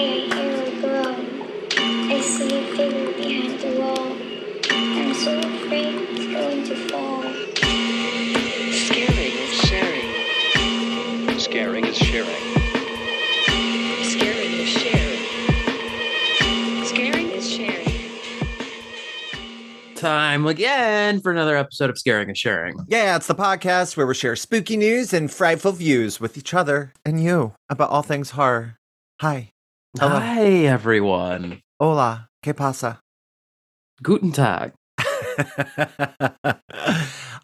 I hear a groan. I see a figure behind the wall. I'm so afraid it's going to fall. Scaring is sharing. Scaring is sharing. Scaring is sharing. Scaring is sharing. Time again for another episode of Scaring and Sharing. Yeah, it's the podcast where we share spooky news and frightful views with each other and you about all things horror. Hi. Hello. Hi, everyone. Hola. ¿Qué pasa? Guten Tag.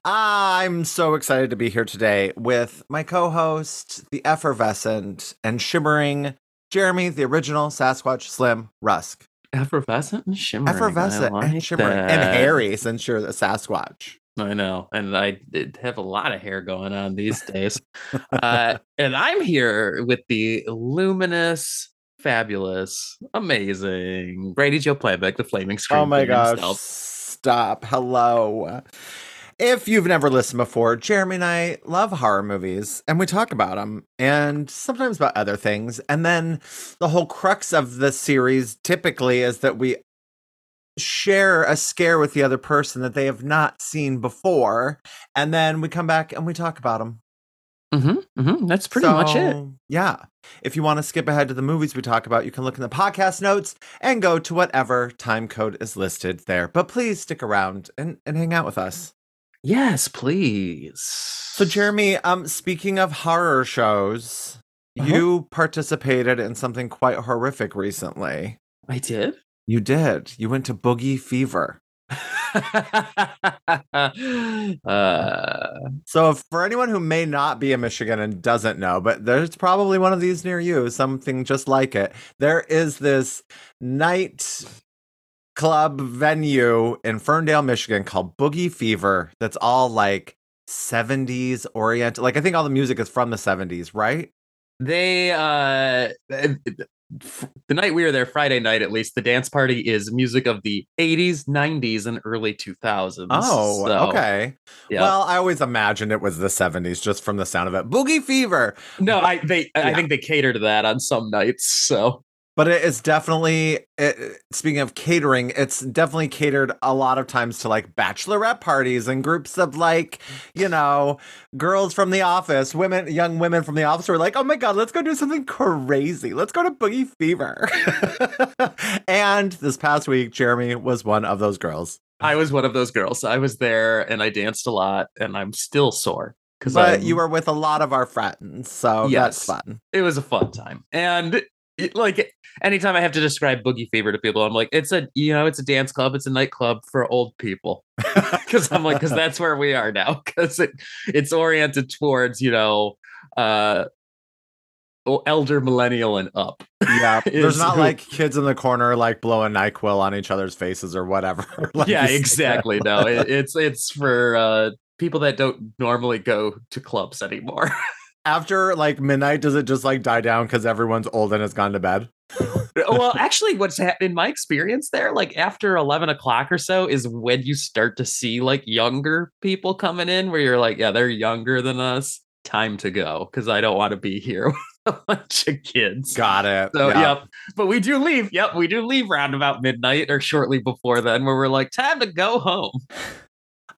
I'm so excited to be here today with my co host, the effervescent and shimmering Jeremy, the original Sasquatch Slim Rusk. Effervescent and shimmering. Effervescent like and shimmering. And hairy, since you're the Sasquatch. I know. And I did have a lot of hair going on these days. uh, and I'm here with the luminous, fabulous, amazing Brandy Joe Playback, the flaming oh screen. Oh my gosh. himself. Stop. Hello. If you've never listened before, Jeremy and I love horror movies and we talk about them and sometimes about other things. And then the whole crux of the series typically is that we share a scare with the other person that they have not seen before. And then we come back and we talk about them. Mm-hmm, mm-hmm. That's pretty much it. Yeah. If you want to skip ahead to the movies we talk about, you can look in the podcast notes and go to whatever time code is listed there. But please stick around and, and hang out with us. Yes, please. So, Jeremy, um, speaking of horror shows, Uh-huh. you participated in something quite horrific recently. I did. You did. You went to Boogie Fever. uh, So, if, for anyone who may not be in Michigan and doesn't know, but there's probably one of these near you, something just like it. There is this night club venue in Ferndale, Michigan called Boogie Fever that's all like 70s oriented. Like, I think all the music is from the 70s, right? they uh the night we were there friday night at least the dance party is music of the 80s 90s and early 2000s Oh, So, okay. yeah. Well, I always imagined it was the 70s just from the sound of it. Boogie Fever. no i they i think they cater to that on some nights so But it is definitely, it, speaking of catering, it's definitely catered a lot of times to like bachelorette parties and groups of like, you know, girls from the office, women, young women from the office who are like, oh my God, let's go do something crazy. Let's go to Boogie Fever. and this past week, Jeremy was one of those girls. i was one of those girls i was there and i danced a lot and i'm still sore because But you were with a lot of our friends. So Yes. that's fun. it was a fun time and like anytime i have to describe boogie fever to people i'm like it's a you know it's a dance club it's a nightclub for old people because i'm like because that's where we are now because it it's oriented towards you know uh elder millennial and up Yeah, there's not like kids in the corner like blowing Nyquil on each other's faces or whatever. like yeah exactly no it, it's it's for uh people that don't normally go to clubs anymore After like midnight, does it just like die down because everyone's old and has gone to bed? well actually what's hap in my experience there like after 11 o'clock or so is when you start to see like younger people coming in where you're like yeah they're younger than us time to go because i don't want to be here with a bunch of kids Got it. so Yeah. yep but we do leave yep we do leave round about midnight or shortly before then where we're like time to go home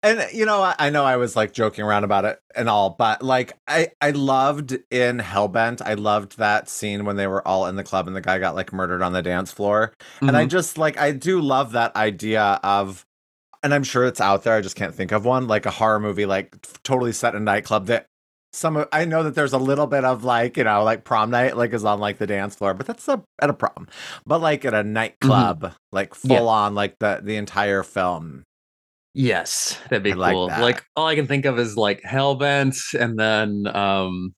And you know, I, I know I was like joking around about it and all, but like I I loved in Hellbent, I loved that scene when they were all in the club and the guy got like murdered on the dance floor. And I Mhm. just like I do love that idea of and I'm sure it's out there, I just can't think of one, like a horror movie like totally set in a nightclub that some of I know that there's a little bit of like, you know, like prom night like is on like the dance floor, but that's a, at a prom. But like at a nightclub, like full Yeah. on like the the entire film. Yes, that'd be I like cool. that. Like all I can think of is like Hellbent, and then um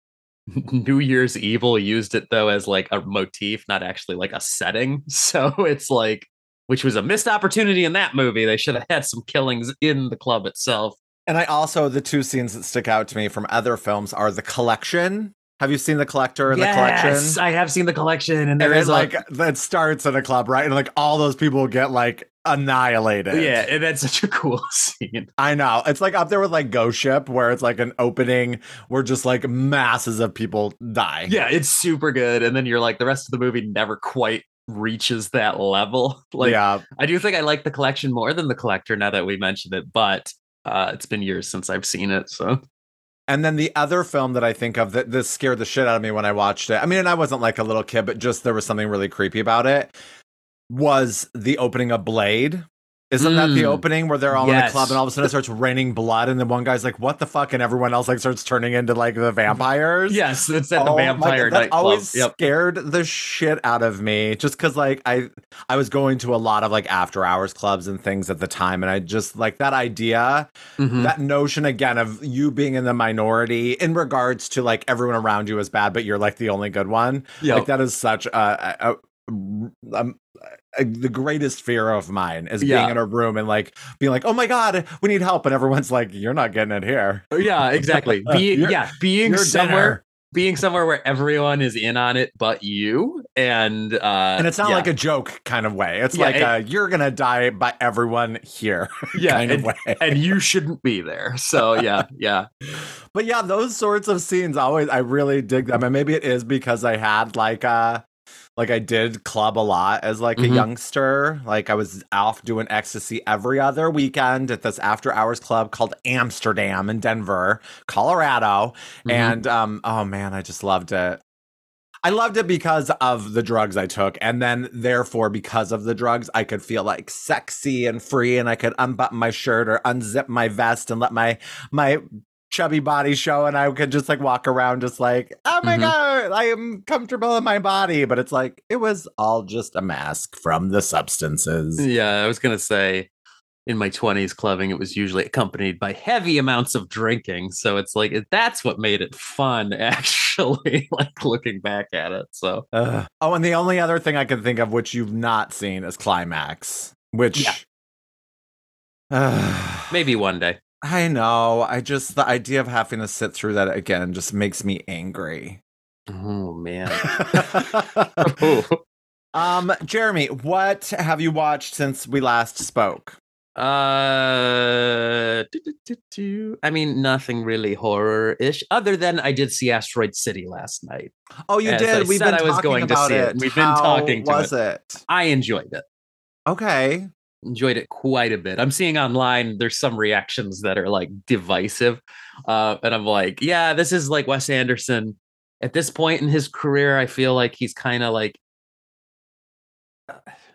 New Year's Evil used it though as like a motif, not actually like a setting. So it's like, which was a missed opportunity in that movie. They should have had some killings in the club itself. And I also the two scenes that stick out to me from other films are the collection. Have you seen the collector and the collection? I have seen the collection, and and there it is like that starts in a club, right? And like all those people get like annihilated. Yeah, and that's such a cool scene. I know. It's like up there with like Ghost Ship, where it's like an opening where just like masses of people die. Yeah, it's super good. And then you're like, the rest of the movie never quite reaches that level. Like, yeah. I do think I like the collection more than the collector now that we mentioned it, but uh, it's been years since I've seen it. So, And then the other film that I think of that this scared the shit out of me when I watched it. I mean, and I wasn't like a little kid, but just there was something really creepy about it. Was the opening of Blade? Isn't that the Mm. opening where they're all in the Yes. club and all of a sudden it starts raining blood and then one guy's like, "What the fuck?" and everyone else like starts turning into like the vampires. yes, it's at the Oh my vampire God, that always Yep. scared the shit out of me just because like i i was going to a lot of like after hours clubs and things at the time and i just like that idea Mhm. that notion again of you being in the minority in regards to like everyone around you is bad but you're like the only good one Yep. like that is such a, a, a um, a- the greatest fear of mine is Yeah. being in a room and like being like, "Oh my god, we need help," and everyone's like, "You're not getting it here." yeah, exactly. Be, You're- yeah, being somewhere, dinner. being somewhere where everyone is in on it but you, and uh, and it's not yeah. like a joke kind of way. It's Yeah, like a, you're gonna die by everyone here yeah, kind and, of way. and you shouldn't be there. So yeah, yeah, but yeah, those sorts of scenes always I really dig them. And maybe it is because I had like uh like I did club a lot as like Mhm. a youngster. Like I was off doing ecstasy every other weekend at this after hours club called Amsterdam in Denver, Colorado. Mhm. And um oh man, I just loved it. I loved it because of the drugs I took. And then, therefore, because of the drugs, I could feel like sexy and free and I could unbutton my shirt or unzip my vest and let my, my, chubby body show and I could just like walk around just like oh my Mhm. god I am comfortable in my body but it's like it was all just a mask from the substances yeah. I was gonna say. In my 20s, clubbing, it was usually accompanied by heavy amounts of drinking. So it's like that's what made it fun, actually, like looking back at it. So, Ugh. oh and the only other thing I can think of which you've not seen is Climax which Yeah. Maybe one day. I know. I just the idea of having to sit through that again just makes me angry. Oh, man. Um, Jeremy, what have you watched since we last spoke? Uh, do, do, do. I mean, nothing really horror-ish, other than I did see Asteroid City last night. Oh, you As did. I We've been I was talking going to about see it. it. We've been How talking to was it? I enjoyed it. Okay. Enjoyed it quite a bit. I'm seeing online there's some reactions that are like divisive, uh, and I'm like, yeah, this is like Wes Anderson. At this point in his career, I feel like he's kind of like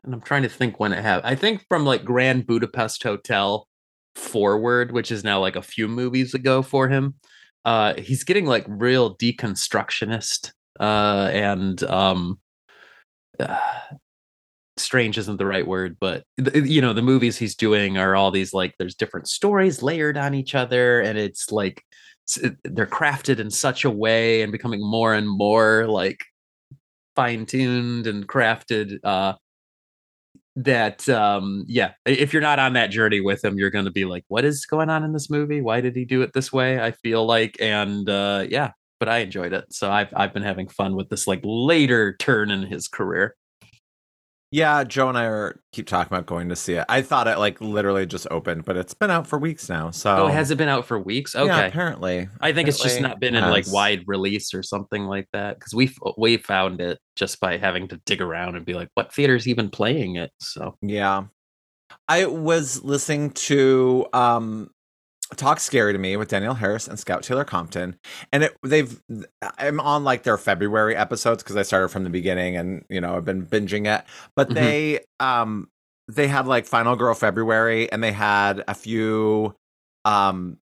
and I'm trying to think when it happened. I think from like Grand Budapest Hotel forward, which is now like a few movies ago for him. Uh, he's getting like real deconstructionist uh, and um, uh, strange isn't the right word, but th- you know the movies he's doing are all these like there's different stories layered on each other, and it's like it- they're crafted in such a way and becoming more and more like fine tuned and crafted. Uh, that um yeah if you're not on that journey with him you're going to be like what is going on in this movie why did he do it this way i feel like and uh yeah but i enjoyed it so i've i've been having fun with this like later turn in his career Yeah, Joe and I are keep talking about going to see it. I thought it like literally just opened, but it's been out for weeks now. So oh has it been out for weeks Yeah, okay apparently. i think it's just not been in like wide release or something like that because we we found it just by having to dig around and be like what theater's even playing it so Yeah. I was listening to um Talk Scary to Me with Danielle Harris and Scout Taylor Compton. And it they've I'm on like their February episodes because I started from the beginning and you know I've been binging it. But Mhm. they um they had like Final Girl February and they had a few um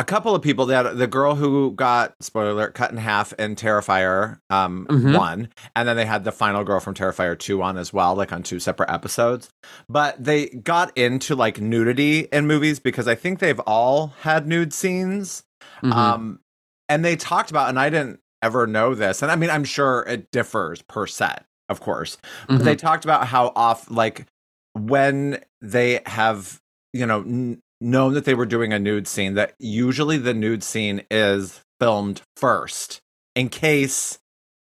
a couple of people that the girl who got spoiler alert cut in half in Terrifier um Mhm. one and then they had the final girl from Terrifier 2 on as well like on two separate episodes but they got into like nudity in movies because I think they've all had nude scenes mhm. um and they talked about and I didn't ever know this and I mean I'm sure it differs per set of course but Mhm. they talked about how off like when they have you know n- known that they were doing a nude scene that usually the nude scene is filmed first in case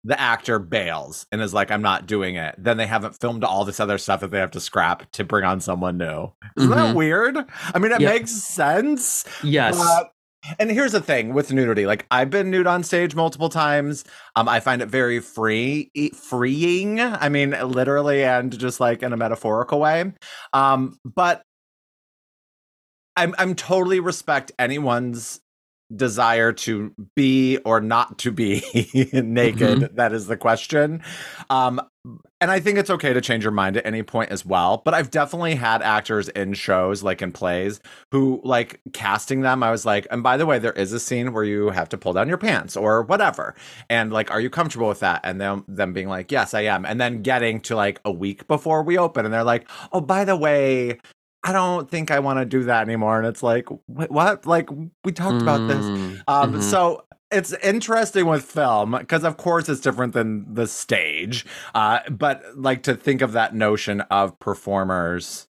the actor bails and is like, I'm not doing it, then they haven't filmed all this other stuff that they have to scrap to bring on someone new. Isn't that Mhm. weird? I mean, it makes sense. Yes. and here's the thing with nudity like i've been nude on stage multiple times um i find it very free freeing i mean literally and just like in a metaphorical way um but i'm i'm totally respect anyone's desire to be or not to be naked that is the question. Um and i think it's okay to change your mind at any point as well but i've definitely had actors in shows like in plays who like casting them i was like and by the way there is a scene where you have to pull down your pants or whatever. And like are you comfortable with that? And them them being like yes i am. And then getting to like a week before we open and they're like oh by the way I don't think I want to do that anymore. And it's like, wait, what? Like, we talked about this. Mm, Um, mhm. So it's interesting with film because, of course, it's different than the stage. Uh, but like to think of that notion of performers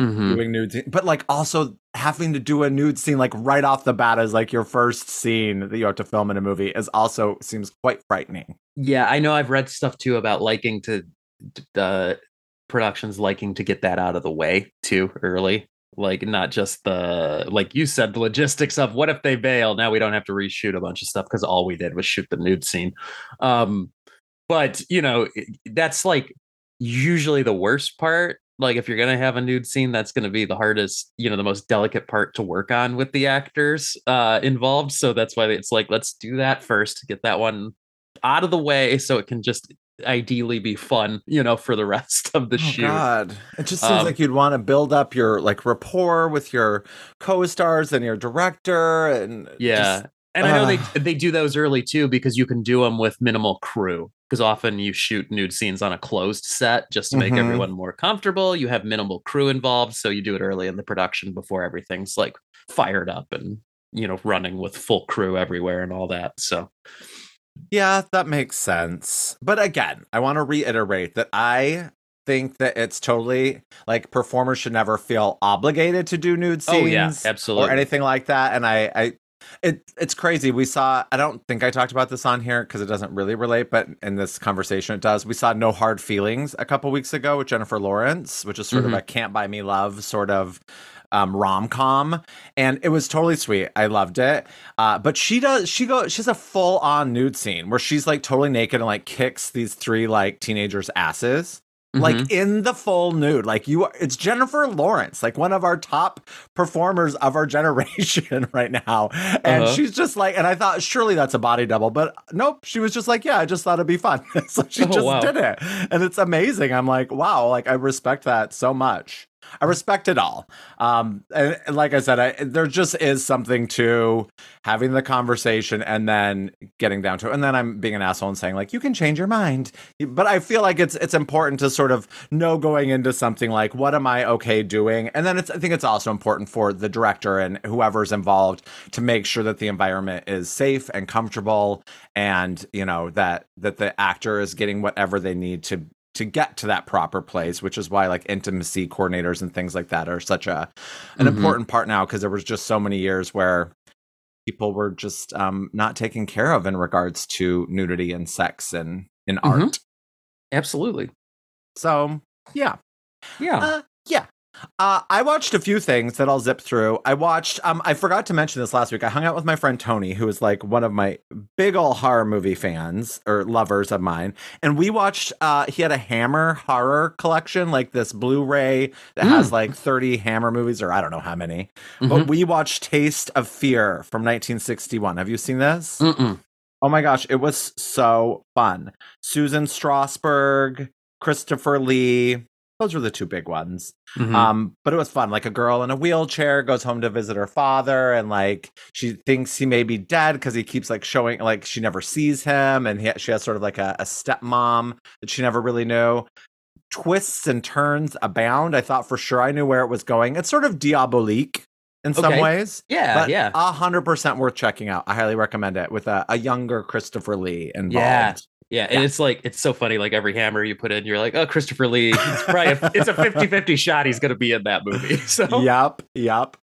Mhm. doing nude, scene, but like also having to do a nude scene like right off the bat as like your first scene that you have to film in a movie is also seems quite frightening. Yeah, I know I've read stuff too about liking to the productions liking to get that out of the way too early. Like not just the like you said, the logistics of what if they bail? Now we don't have to reshoot a bunch of stuff because all we did was shoot the nude scene. Um, but you know, that's like usually the worst part. Like if you're gonna have a nude scene, that's gonna be the hardest, you know, the most delicate part to work on with the actors uh involved. So that's why it's like, let's do that first to get that one out of the way so it can just ideally be fun, you know, for the rest of the Oh shoot. God! It just seems Um, like you'd want to build up your like rapport with your co-stars and your director, and Yeah. just- and I know they they do those early too because you can do them with minimal crew. Because often you shoot nude scenes on a closed set just to make Mhm. everyone more comfortable. You have minimal crew involved, so you do it early in the production before everything's like fired up and you know running with full crew everywhere and all that. So Yeah, that makes sense. But again, I want to reiterate that I think that it's totally like performers should never feel obligated to do nude scenes oh yeah, absolutely. or anything like that. And I, I, it, it's crazy. We saw. I don't think I talked about this on here because it doesn't really relate, but in this conversation, it does. We saw No Hard Feelings a couple weeks ago with Jennifer Lawrence, which is sort Mhm. of a Can't Buy Me Love sort of um, rom com, and it was totally sweet. I loved it. Uh, but she does. She goes. She's a full on nude scene where she's like totally naked and like kicks these three like teenagers' asses like in the full nude like you are it's jennifer lawrence like one of our top performers of our generation right now and Uh-huh. she's just like and i thought surely that's a body double but nope she was just like yeah i just thought it'd be fun so she Oh, just wow. did it and it's amazing i'm like wow like i respect that so much I respect it all. Um, and, and like I said, I, there just is something to having the conversation and then getting down to it. And then I'm being an asshole and saying like, you can change your mind. But I feel like it's it's important to sort of know going into something like, what am I okay doing? And then it's I think it's also important for the director and whoever's involved to make sure that the environment is safe and comfortable, and you know that that the actor is getting whatever they need to to get to that proper place which is why like intimacy coordinators and things like that are such a an Mhm. important part now because there was just so many years where people were just um not taken care of in regards to nudity and sex and in Mhm. art absolutely. so yeah Yeah. uh, yeah. Uh, I watched a few things that I'll zip through. I watched. Um, I forgot to mention this last week. I hung out with my friend Tony, who is like one of my big ol' horror movie fans or lovers of mine, and we watched. Uh, he had a Hammer horror collection, like this Blu-ray that has like thirty Hammer movies, or I don't know how many. Mhm. But we watched Taste of Fear from 1961. Have you seen this? Mm-mm. Oh my gosh, it was so fun. Susan Strasberg, Christopher Lee. Those were the two big ones. Mhm. Um, but it was fun. Like a girl in a wheelchair goes home to visit her father, and like she thinks he may be dead because he keeps like showing like she never sees him, and he, she has sort of like a, a stepmom that she never really knew. Twists and turns abound. I thought for sure I knew where it was going. It's sort of diabolique in some Okay. ways. yeah, But yeah. a hundred percent worth checking out. I highly recommend it with a, a younger Christopher Lee involved. Yeah. Yeah, and Yeah. it's like it's so funny. Like every hammer you put in, you're like, oh, Christopher Lee. It's probably a, it's a 50-50 shot he's gonna be in that movie. So Yep, yep.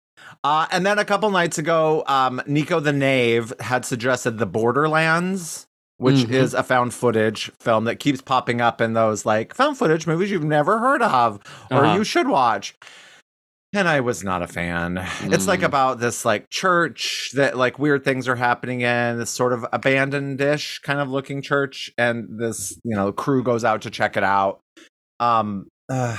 Uh, and then a couple nights ago, um, Nico the Knave had suggested the Borderlands, which Mhm. is a found footage film that keeps popping up in those like found footage movies you've never heard of or Uh-huh. you should watch. And I was not a fan. It's like Mm. about this like church that like weird things are happening in this sort of abandoned-ish kind of looking church, and this you know crew goes out to check it out. Um, uh,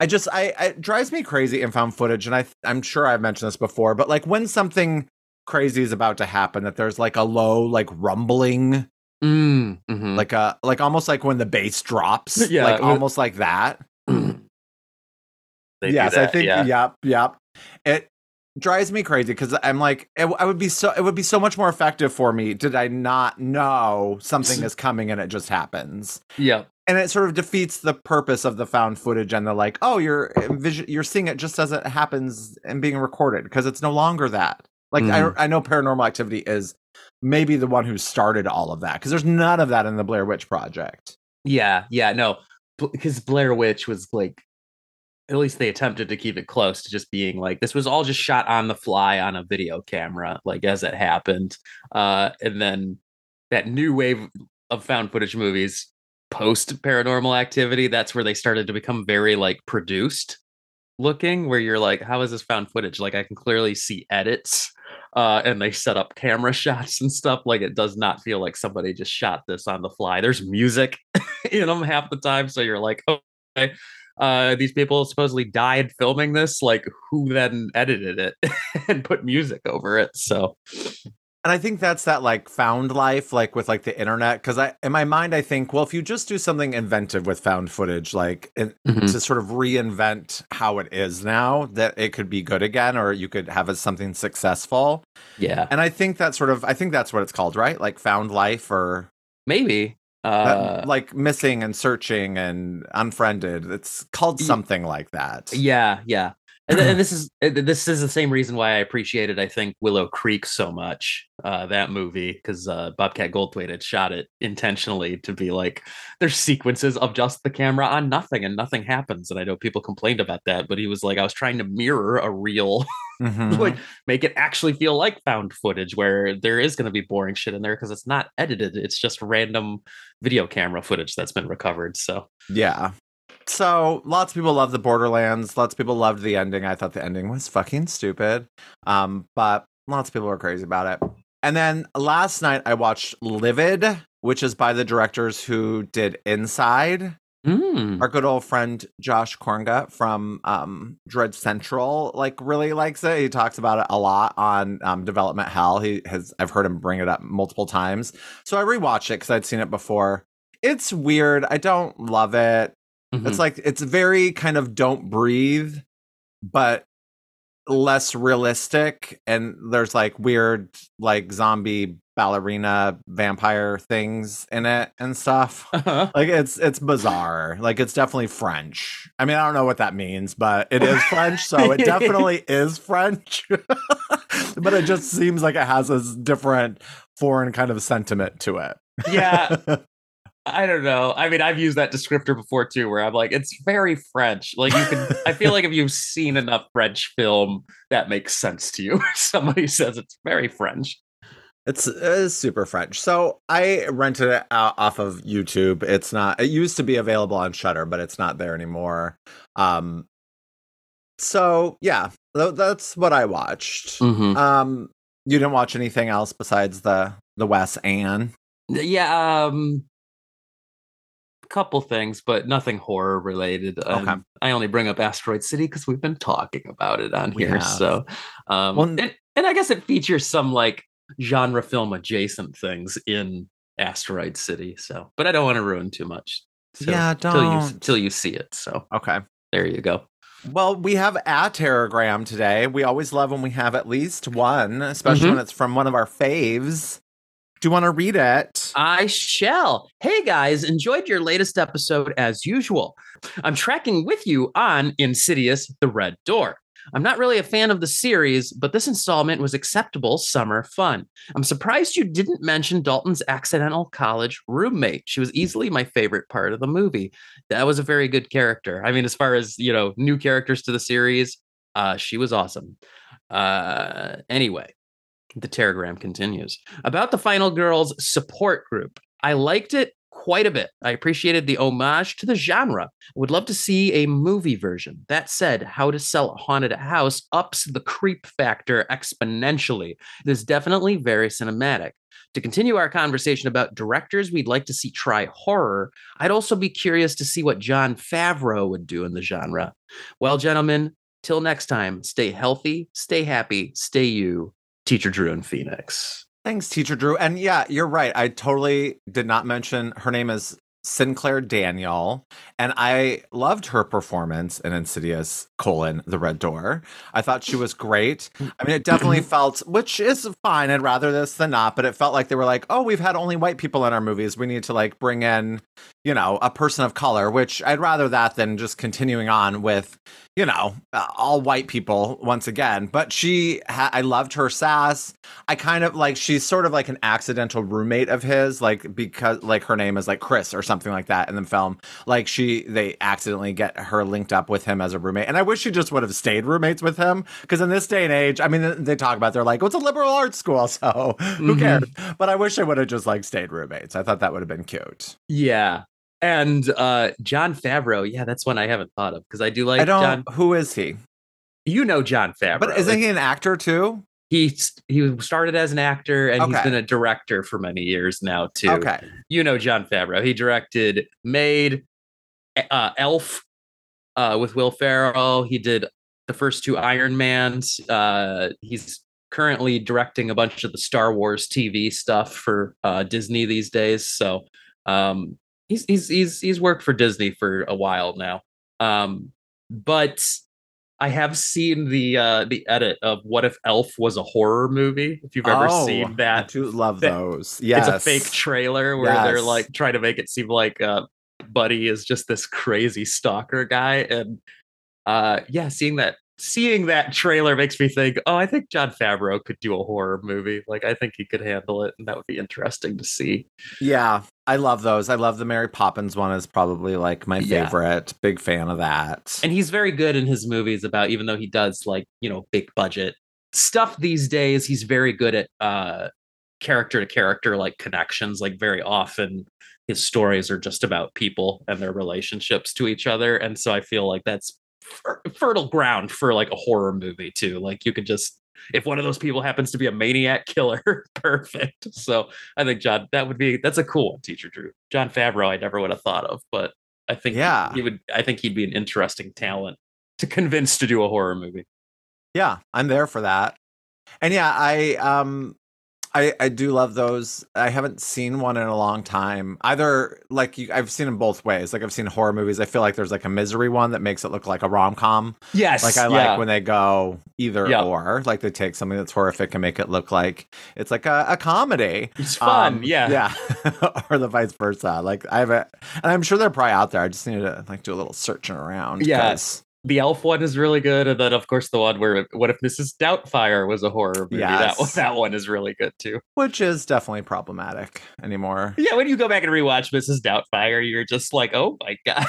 I just I I- it drives me crazy in found footage, and I I'm sure I've mentioned this before, but like when something crazy is about to happen, that there's like a low like rumbling, Mm, mhm. like a like almost like when the bass drops, Yeah, like almost like that. They yes, I think yeah. yep, yep. It drives me crazy because I'm like, it, I would be so it would be so much more effective for me did I not know something is coming and it just happens. Yep. And it sort of defeats the purpose of the found footage and the like, oh, you're envision- you're seeing it just as it happens and being recorded because it's no longer that. Like Mhm. I, I know Paranormal Activity is maybe the one who started all of that because there's none of that in the Blair Witch Project. Yeah, yeah, no, because Blair Witch was like, at least they attempted to keep it close to just being like this was all just shot on the fly on a video camera, like as it happened. Uh, and then that new wave of found footage movies post Paranormal Activity, that's where they started to become very like produced looking, where you're like, how is this found footage? Like I can clearly see edits. Uh, and they set up camera shots and stuff. Like it does not feel like somebody just shot this on the fly. There's music in them half the time. So you're like, okay, uh, these people supposedly died filming this. Like, who then edited it and put music over it? So, And I think that's that like found life, like with like the internet. Cause I, in my mind, I think, well, if you just do something inventive with found footage, like in, Mhm. to sort of reinvent how it is now, that it could be good again, or you could have it something successful. yeah, And I think that's sort of, I think that's what it's called, right? Like found life or maybe. That- Uh, like missing and searching and unfriended. It's called something like that. yeah, yeah. And, and this is this is the same reason why I appreciated, I think, Willow Creek so much. Uh, that movie because uh, Bobcat Goldthwait had shot it intentionally to be like there's sequences of just the camera on nothing and nothing happens. And I know people complained about that, but he was like, I was trying to mirror a real Mhm. like make it actually feel like found footage where there is going to be boring shit in there because it's not edited it's just random video camera footage that's been recovered so Yeah. So lots of people love the Borderlands. Lots of people loved the ending. I thought the ending was fucking stupid. Um, but lots of people were crazy about it. And then last night I watched Livid, which is by the directors who did Inside. Mm. Our good old friend Josh Korngut from um, Dread Central like really likes it. He talks about it a lot on um, Development Hell. He has I've heard him bring it up multiple times. So I rewatched it because I'd seen it before. It's weird. I don't love it. Mhm. It's like it's very kind of don't breathe, but less realistic. And there's like weird like zombie ballerina vampire things in it and stuff. Uh-huh. Like it's it's bizarre. Like it's definitely French. I mean, I don't know what that means, but it is French, so it definitely is French. but it just seems like it has this different foreign kind of sentiment to it. yeah i don't know i mean i've used that descriptor before too where i'm like it's very french like you can i feel like if you've seen enough french film that makes sense to you somebody says it's very french It's, it's super French. So I rented it out off of YouTube. It's not. It used to be available on Shudder, but it's not there anymore. Um. So yeah, tha- that's what I watched. mm-hmm. Um. You didn't watch anything else besides the the Wes Ann. Yeah, um couple things, but nothing horror related. Um, Okay. I only bring up Asteroid City because we've been talking about it on We here. have. So um Well, and, and I guess it features some like genre film adjacent things in Asteroid City. So but I don't want to ruin too much. till- Yeah, till you don't. till you see it. So Okay. there you go. Well, we have a Terrorgram today. We always love when we have at least one, especially Mhm. when it's from one of our faves. Do you want to read it? I shall. Hey guys, enjoyed your latest episode as usual. I'm tracking with you on Insidious The Red Door. I'm not really a fan of the series, but this installment was acceptable summer fun. I'm surprised you didn't mention Dalton's accidental college roommate. She was easily my favorite part of the movie. That was a very good character. I mean, as far as, you know, new characters to the series, uh, she was awesome. Uh, anyway, The Terrorgram continues. About the Final Girls support group. I liked it quite a bit. I appreciated the homage to the genre. Would love to see a movie version. That said, how to sell a haunted house ups the creep factor exponentially. It is definitely very cinematic. To continue our conversation about directors we'd like to see try horror, I'd also be curious to see what Jon Favreau would do in the genre. Well, gentlemen, till next time, stay healthy, stay happy, stay you. Teacher Drew in Phoenix. Thanks, Teacher Drew. And yeah, you're right. I totally did not mention her name is Sinclair Daniel, and I loved her performance in Insidious: colon The Red Door. I thought she was great. I mean, it definitely felt, which is fine. I'd rather this than not, but it felt like they were like, "Oh, we've had only white people in our movies. We need to like bring in, you know, a person of color." Which I'd rather that than just continuing on with, you know, uh, all white people once again. But she, ha- I loved her sass. I kind of like she's sort of like an accidental roommate of his, like because like her name is like Chris or something like that in the film. Like she, they accidentally get her linked up with him as a roommate, and I wish she just would have stayed roommates with him because in this day and age, I mean, they talk about they're like, well, it's a liberal arts school, so who Mhm. cares? But I wish they would have just like stayed roommates. I thought that would have been cute. Yeah. And uh Jon Favreau, yeah, that's one I haven't thought of because I do like I don't. John. Who is he? You know Jon Favreau. But isn't he an actor too? he he started as an actor and he's been a director for many years now too. Okay. You know Jon Favreau. He directed Made, uh, Elf, uh, with Will Ferrell. He did the first two Iron Mans. Uh, he's currently directing a bunch of the Star Wars TV stuff for uh, Disney these days. So um, he's he's he's he's worked for Disney for a while now. Um, but I have seen the uh, the edit of what if Elf was a horror movie. If you've ever Oh, seen I that, do love those. Yes. it's a fake trailer where they're like trying to make it seem like uh, Buddy is just this crazy stalker guy, and uh, yeah, seeing that seeing that trailer makes me think, oh, I think Jon Favreau could do a horror movie. Like, I think he could handle it, and that would be interesting to see. Yeah, I love those. I love the Mary Poppins one is probably like my Yeah. favorite. Big fan of that. And he's very good in his movies about, even though he does like you know big budget stuff these days, he's very good at uh, character to character like connections. Like very often, his stories are just about people and their relationships to each other, and so I feel like that's fertile ground for like a horror movie too. Like you could just if one of those people happens to be a maniac killer, perfect. So I think John, that would be that's a cool one, Teacher Drew. Jon Favreau, I never would have thought of, but I think Yeah. he would. I think he'd be an interesting talent to convince to do a horror movie. yeah, I'm there for that. And yeah, I um I I do love those. I haven't seen one in a long time. Either like you, I've seen them both ways. Like I've seen horror movies. I feel like there's like a misery one that makes it look like a rom com. Yes, Like I like when they go either Yeah. or. Like they take something that's horrific and make it look like it's like a, a comedy. it's fun. Um, yeah, yeah, or the vice versa. Like I have a, and I'm sure they're probably out there. I just need to like do a little searching around. Yeah. The Elf one is really good, and then of course the one where what if Mrs. Doubtfire was a horror movie? That one, that one is really good too. which is definitely problematic anymore. Yeah, when you go back and rewatch Mrs. Doubtfire, you're just like, oh my god.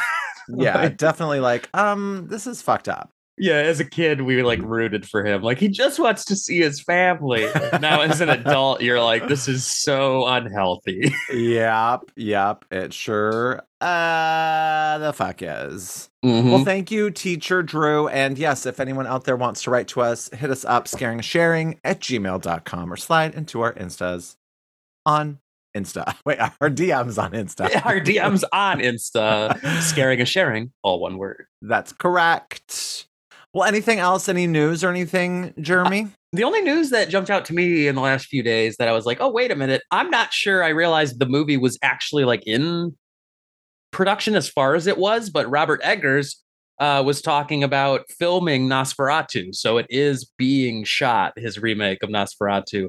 Yeah, definitely. Like, um, this is fucked up. Yeah. As a kid, we like rooted for him. Like he just wants to see his family. now as an adult, you're like, this is so unhealthy. yep, yep. It sure uh the fuck is. Mhm. Well, thank you, teacher Drew. And yes, if anyone out there wants to write to us, hit us up, scaring sharing at gmail.com or slide into our instas on Insta. Wait, our DMs on Insta. Our DMs on Insta, scaring and sharing, all one word. That's correct. Well, anything else? Any news or anything, Jeremy? The only news that jumped out to me in the last few days that I was like, oh, wait a minute. I'm not sure I realized the movie was actually like in production as far as it was, but Robert Eggers uh, was talking about filming Nosferatu. So it is being shot, his remake of Nosferatu.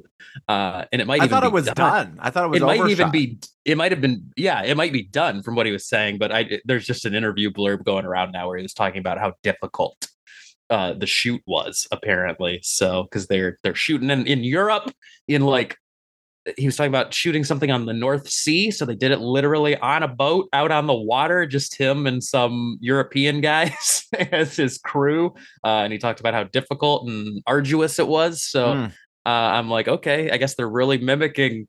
Uh, and it might I even thought be it was done. I thought it was it might even be it might have been yeah it might be done from what he was saying but i there's just an interview blurb going around now where he was talking about how difficult uh the shoot was apparently. So because they're they're shooting in, in europe in like he was talking about shooting something on the north sea. So they did it literally on a boat out on the water just him and some european guys as his crew. Uh, and he talked about how difficult and arduous it was. So Mm. uh, I'm like, okay, I guess they're really mimicking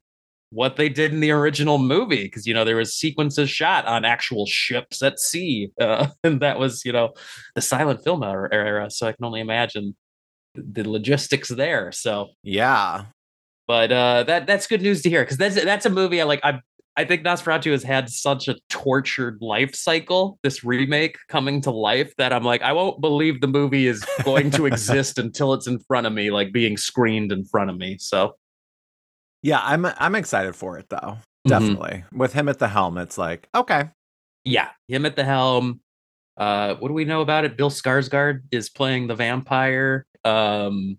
what they did in the original movie because you know there was sequences shot on actual ships at sea, uh, and that was you know the silent film era, era. So I can only imagine the logistics there. So Yeah. but uh that that's good news to hear because that's that's a movie I like I I think Nosferatu has had such a tortured life cycle, this remake coming to life, that I'm like, I won't believe the movie is going to exist until it's in front of me, like being screened in front of me. So Yeah, I'm I'm excited for it though. Mhm. Definitely. With him at the helm, it's like, okay. yeah, him at the helm. Uh what do we know about it? Bill Skarsgård is playing the vampire. Um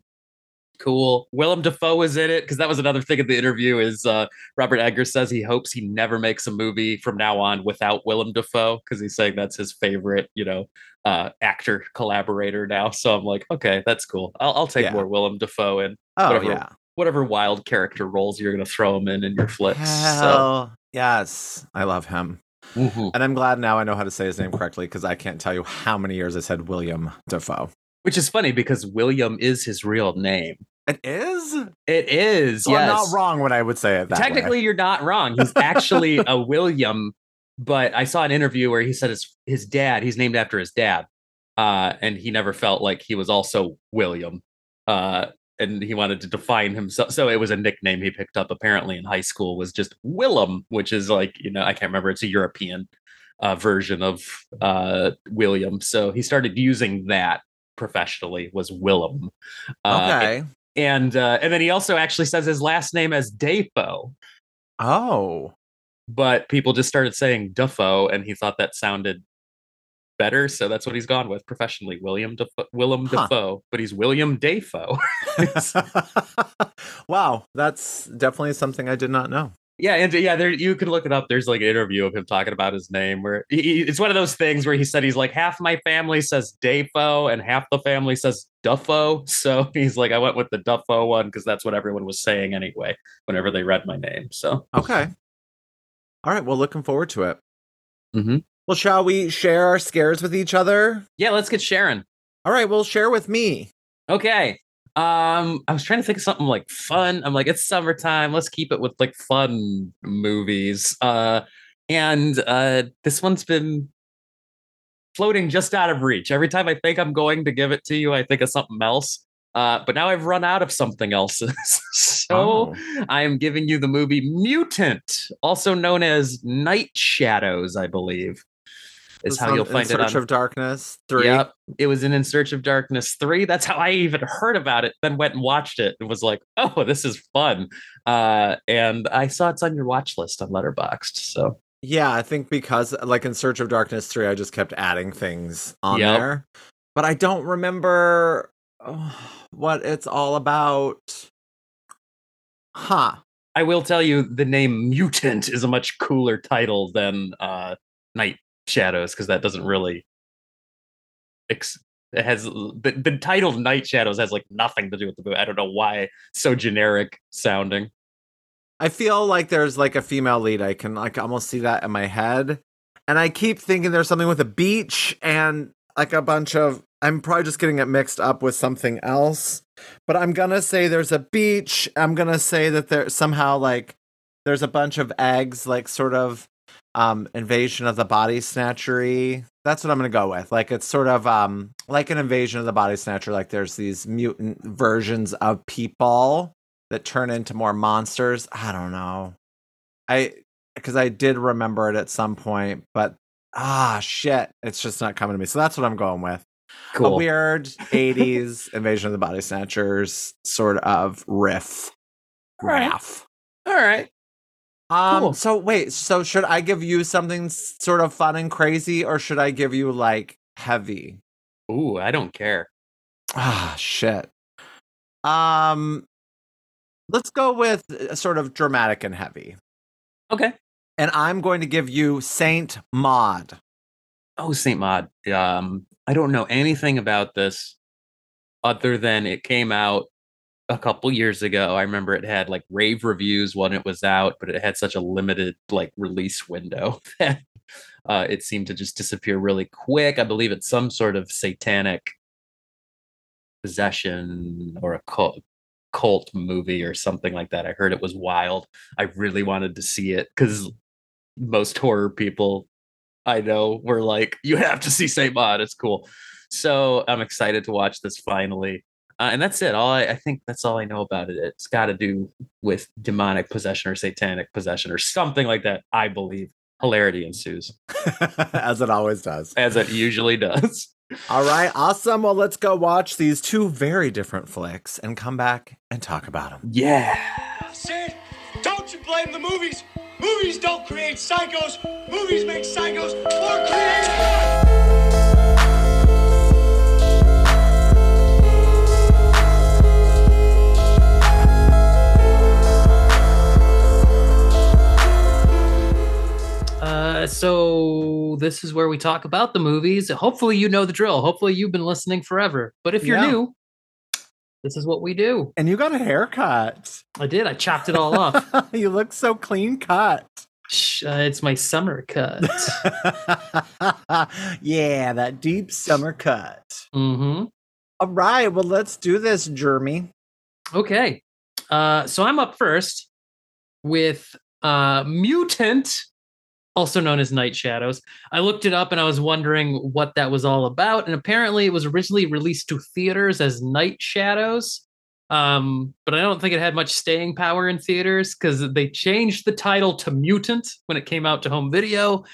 cool. Willem Dafoe is in it because that was another thing in the interview is uh Robert Eggers says he hopes he never makes a movie from now on without Willem Dafoe because he's saying that's his favorite, you know, uh actor collaborator now. So I'm like, okay, that's cool. I'll, I'll take Yeah. more Willem Dafoe and Oh Whatever. yeah. Whatever wild character roles you're gonna throw him in in your flicks. So Hell, yes. I love him. Mhm. And I'm glad now I know how to say his name correctly because I can't tell you how many years I said William Defoe. which is funny because William is his real name. It is? It is. So yes. I'm not wrong when I would say it that way. Technically, you're not wrong. He's actually a William, but I saw an interview where he said his his dad. He's named after his dad, uh, and he never felt like he was also William, uh, and he wanted to define himself. So it was a nickname he picked up apparently in high school. Was just Willem, which is like you know I can't remember. It's a European uh, version of uh, William. So he started using that professionally. Was Willem? Uh, Okay. and uh, and then he also actually says his last name as Dafoe oh. but people just started saying Duffo, and he thought that sounded better, so that's what he's gone with professionally. William Defoe, Willem Huh. Defoe, but he's William Defoe. wow. That's definitely something I did not know. yeah, and yeah, there you can look it up. There's like an interview of him talking about his name, where he, it's one of those things where he said he's like half my family says Defoe and half the family says Duffo. So he's like, I went with the Duffo one because that's what everyone was saying anyway whenever they read my name. So Okay. All right. Well, looking forward to it. Mhm. Well, shall we share our scares with each other? yeah, let's get Sharon. All right. Well, share with me. Okay. Um, I was trying to think of something like fun. I'm like, it's summertime. Let's keep it with like fun movies. Uh, and uh, this one's been floating just out of reach. Every time I think I'm going to give it to you, I think of something else. Uh, but now I've run out of something else. so Oh. I am giving you the movie Mutant, also known as Night Shadows, I believe, is how you'll find In it Search on of Darkness 3. Yep. It was in In Search of Darkness 3. That's how I even heard about it, then went and watched it and was like, oh, this is fun. Uh, and I saw it's on your watch list on Letterboxd. So Yeah, I think because like in Search of Darkness 3, I just kept adding things on Yep. there. But I don't remember oh, what it's all about. Huh. I will tell you the name Mutant is a much cooler title than uh, Night Shadows because that doesn't really. Ex- it has the, the title Night Shadows has like nothing to do with the movie. I don't know why so generic sounding. I feel like there's like a female lead. I can like almost see that in my head. And I keep thinking there's something with a beach and like a bunch of I'm probably just getting it mixed up with something else. But I'm gonna say there's a beach. I'm gonna say that there somehow like there's a bunch of eggs, like sort of um invasion of the body snatchery. That's what I'm gonna go with. Like it's sort of um like an invasion of the body snatcher, like there's these mutant versions of people that turn into more monsters. I don't know. I because I did remember it at some point, but ah shit, it's just not coming to me. So that's what I'm going with. A Cool. weird 80s invasion of the body snatchers sort of riff. All right. Raff. All right. Um Cool. so wait, so should I give you something sort of fun and crazy or should I give you like heavy? Ooh, I don't care. Ah, shit. Um, let's go with uh, sort of dramatic and heavy. Okay. And I'm going to give you Saint Maud. Oh, Saint Maud. Um, I don't know anything about this other than it came out a couple years ago. I remember it had like rave reviews when it was out, but it had such a limited like release window that uh, it seemed to just disappear really quick. I believe it's some sort of satanic possession or a cult cult movie or something like that. I heard it was wild. I really wanted to see it because most horror people I know were like, "You have to see Saint Maud. It's cool." So I'm excited to watch this finally. Uh, and that's it. All I, I think that's all I know about it. It's got to do with demonic possession or satanic possession or something like that. I believe hilarity ensues, As it always does. as it usually does. All right, awesome. Well, let's go watch these two very different flicks and come back and talk about them. Yeah. Sid, don't you blame the movies. Movies don't create psychos. Movies make psychos more creative. This is where we talk about the movies. Hopefully, you know the drill. Hopefully, you've been listening forever. But if you're Yeah. new, this is what we do. And you got a haircut. I did. I chopped it all off. you look so clean cut. Uh, it's my summer cut. yeah, that deep summer cut. hmm All right, well, let's do this, Jeremy. Okay. Uh, so I'm up first with uh, Mutant, also known as Night Shadows. I looked it up and I was wondering what that was all about. And apparently, it was originally released to theaters as Night Shadows. Um, but I don't think it had much staying power in theaters because they changed the title to Mutant when it came out to home video.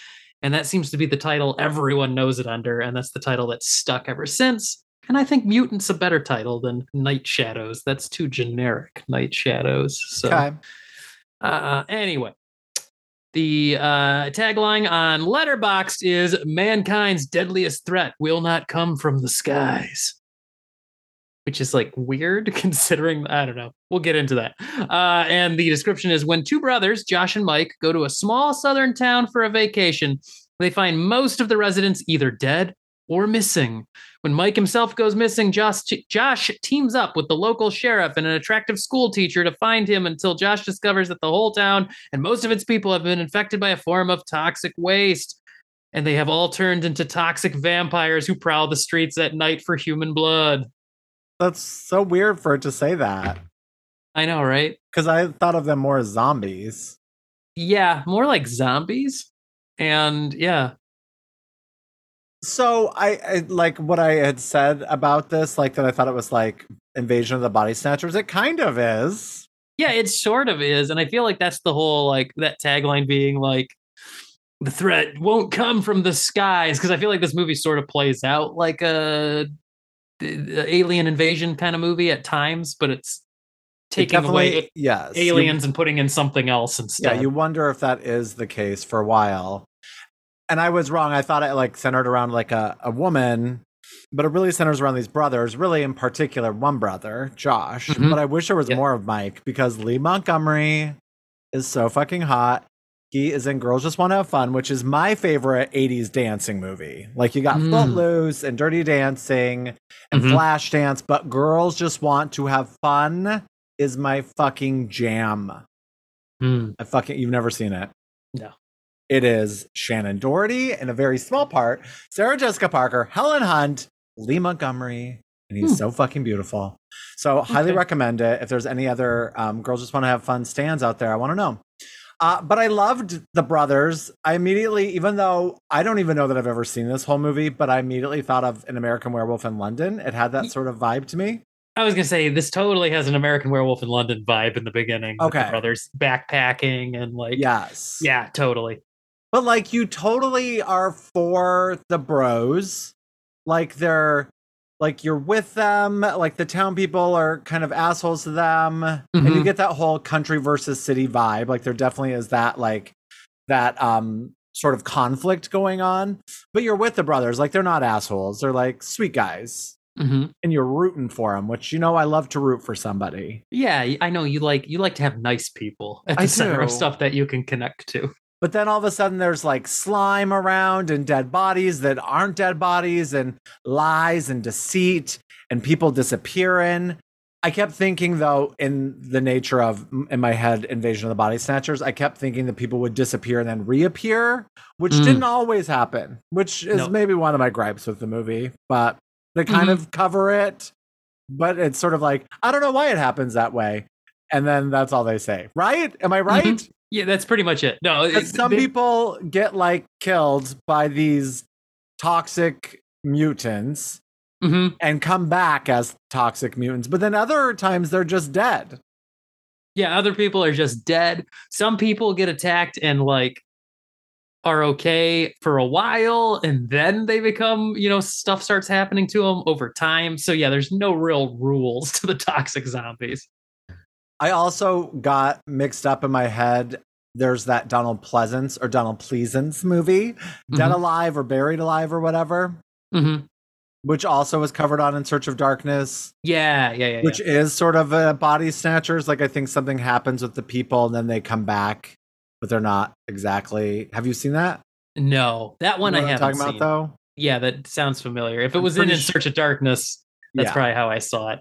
And that seems to be the title everyone knows it under. And that's the title that's stuck ever since. And I think Mutant's a better title than Night Shadows. That's too generic, Night Shadows. So, Okay. uh, anyway, the uh, tagline on Letterboxd is "Mankind's deadliest threat will not come from the skies," which is like weird considering. I don't know. We'll get into that. Uh, and the description is: When two brothers, Josh and Mike, go to a small southern town for a vacation, they find most of the residents either dead or missing. When Mike himself goes missing, Josh, Josh teams up with the local sheriff and an attractive school teacher to find him until Josh discovers that the whole town and most of its people have been infected by a form of toxic waste. And they have all turned into toxic vampires who prowl the streets at night for human blood. That's so weird for it to say that I know, right? because I thought of them more as zombies. Yeah, more like zombies. And yeah, So I, I like what I had said about this, like that I thought it was like Invasion of the Body Snatchers. It kind of is. yeah, it sort of is. And I feel like that's the whole like that tagline being like the threat won't come from the skies because I feel like this movie sort of plays out like a, a alien invasion kind of movie at times, but it's It taking away definitely- yes, you- aliens and putting in something else instead. Yeah, you wonder if that is the case for a while. And I was wrong. I thought it like centered around like a, a woman, but it really centers around these brothers, really in particular one brother, Josh. Mhm. But I wish there was Yeah. more of Mike because Lee Montgomery is so fucking hot. He is in Girls Just Want to Have Fun, which is my favorite 80s dancing movie. Like you got Mm. Footloose and Dirty Dancing and Mhm. Flashdance, but Girls Just Want to Have Fun is my fucking jam. Hmm. I fucking you've never seen it. It is Shannen Doherty in a very small part, Sarah Jessica Parker, Helen Hunt, Lee Montgomery, and he's Hmm. so fucking beautiful. So highly Okay. recommend it. If there's any other um, girls just want to have fun stands out there, I want to know. Uh, but I loved the brothers. I immediately, even though I don't even know that I've ever seen this whole movie, but I immediately thought of an American Werewolf in London. It had that sort of vibe to me. I was gonna say this totally has an American Werewolf in London vibe in the beginning. with the Okay. brothers backpacking and like Yes. yeah, totally. But like you totally are for the bros. Like they're like you're with them, like the town people are kind of assholes to them. And you Mhm. get that whole country versus city vibe. Like there definitely is that like that um sort of conflict going on. But you're with the brothers, like they're not assholes. They're like sweet guys. hmm And you're rooting for them, which you know I love to root for somebody. Yeah, i know you like you like to have nice people at the I center of stuff that you can connect to. But then all of a sudden there's like slime around and dead bodies that aren't dead bodies and lies and deceit and people disappearing. I kept thinking though in the nature of in my head invasion of the body snatchers, I kept thinking that people would disappear and then reappear, which Mm. didn't always happen, which is No. maybe one of my gripes with the movie, but they kind Mhm. of cover it. but it's sort of like I don't know why it happens that way, and then that's all they say, right? Am I right? Mhm. Yeah, that's pretty much it. No, it, some they- people get like killed by these toxic mutants Mhm. and come back as toxic mutants, but then other times they're just dead. Yeah, other people are just dead. Some people get attacked and like are okay for a while and then they become, you know, stuff starts happening to them over time. So yeah, there's no real rules to the toxic zombies. I also got mixed up in my head. There's that Donald Pleasence or Donald Pleasence movie, Dead Mhm. Alive or Buried Alive or whatever, Mhm. which also was covered on In Search of Darkness, Yeah, yeah, yeah. which yeah. is sort of a body snatchers. Like I think something happens with the people and then they come back, but they're not exactly. Have you seen that? No, that one You I know I'm haven't talking seen. about though. Yeah, that sounds familiar. If it I'm was in In Search of Darkness, that's yeah, probably how I saw it.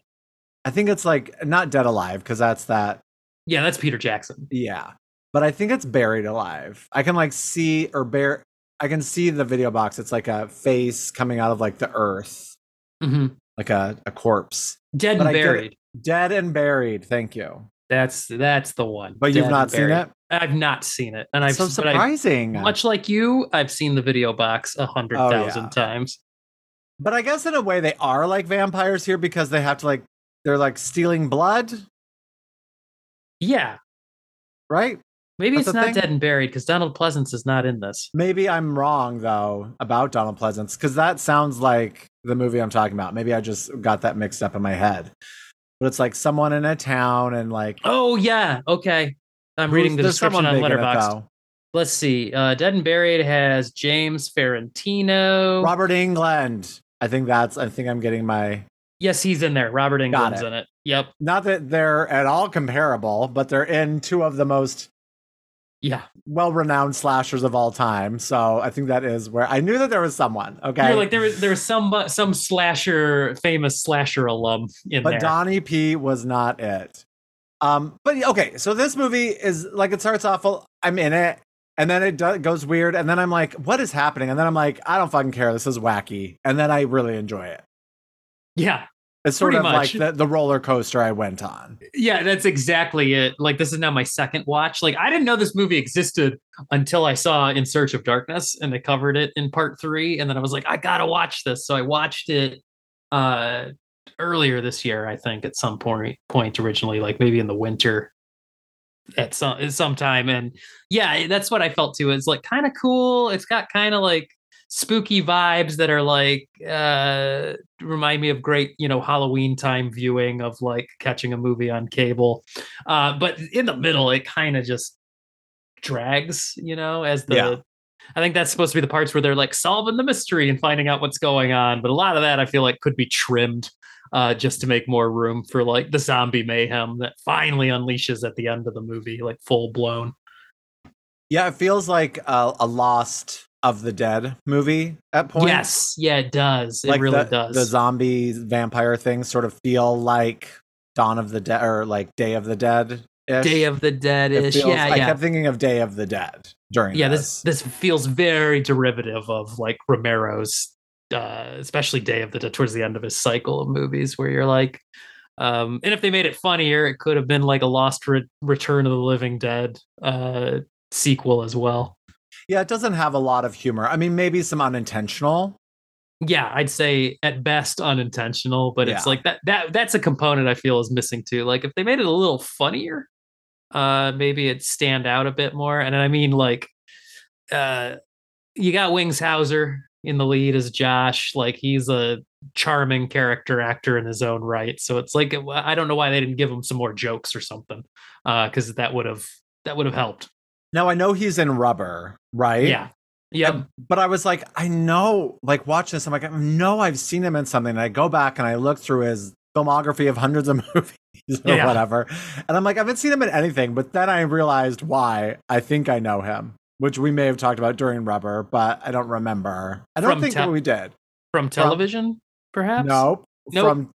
I think it's like not Dead Alive because that's that. Yeah, that's Peter Jackson. Yeah, but I think it's Buried Alive. I can like see or bear. I can see the video box. It's like a face coming out of like the earth, hmm like a, a corpse, Dead But and I. Buried. dead and buried. Thank you. That's that's the one. But you've not seen it. I've not seen it, and I've so but I've- surprising. much like you, I've seen the video box a hundred Oh, thousand yeah. times. but I guess in a way they are like vampires here because they have to like they're like stealing blood, Yeah, right? maybe That's it's not thing? Dead and Buried because Donald Pleasence is not in this. Maybe I'm wrong though about Donald Pleasence because that sounds like the movie I'm talking about. Maybe I just got that mixed up in my head. But it's like someone in a town and like Oh yeah, okay. I'm reading the description on Letterboxd. Let's see. Uh, Dead and Buried has James Farentino. Robert Englund. I think that's. I think I'm getting my. Yes, he's in there. Robert Englund's it. in it. Yep. Not that they're at all comparable, but they're in two of the most Yeah. well-renowned slashers of all time. So I think that is where I knew that there was someone. Okay, You're like there was there was some some slasher famous slasher alum in there. but there. Donnie P was not it. Um, but okay, so this movie is like it starts off. I'm in it, and then it do- goes weird, and then I'm like, what is happening? And then I'm like, I don't fucking care. This is wacky, and then I really enjoy it. Yeah. It's sort of much. like the, the roller coaster I went on. Yeah, that's exactly it. Like this is now my second watch. Like I didn't know this movie existed until I saw In Search of Darkness and they covered it in part 3 and then I was like I got to watch this. So I watched it uh earlier this year, I think at some point point originally like maybe in the winter at some at some time and yeah, that's what I felt too. It's like kind of cool. It's got kind of like spooky vibes that are like uh remind me of great you know halloween time viewing of like catching a movie on cable uh but in the middle it kind of just drags you know as the Yeah. i think that's supposed to be the parts where they're like solving the mystery and finding out what's going on but a lot of that i feel like could be trimmed uh just to make more room for like the zombie mayhem that finally unleashes at the end of the movie like full blown Yeah, it feels like a, a Lost of the Dead movie at points. yes yeah it does it like really the, does The zombie vampire things sort of feel like Dawn of the Dead or like Day of the Dead. day of the dead ish yeah I yeah kept thinking of Day of the Dead during yeah this. this this feels very derivative of like romero's uh especially day of the dead towards the end of his cycle of movies where you're like um and if they made it funnier it could have been like a lost Re- return of the living dead uh sequel as well Yeah, it doesn't have a lot of humor. I mean, maybe some unintentional. yeah i'd say at best unintentional but it's like that that that's a component i feel is missing too. Like if they made it a little funnier uh maybe it'd stand out a bit more. And i mean like uh you got wings hauser in the lead as josh. Like he's a charming character actor in his own right. So it's like i don't know why they didn't give him some more jokes or something uh because that would have that would have helped Now I know he's in Rubber, right? yeah yep And- but I was like, I know, like watching this, I'm like, I know I've seen him in something. And I go back and I look through his filmography of hundreds of movies or Yeah. whatever. And I'm like, I haven't seen him in anything. But then I realized why I think I know him, which we may have talked about during Rubber, but I don't remember. I don't From think te- we did. from television perhaps Nope. Nope. From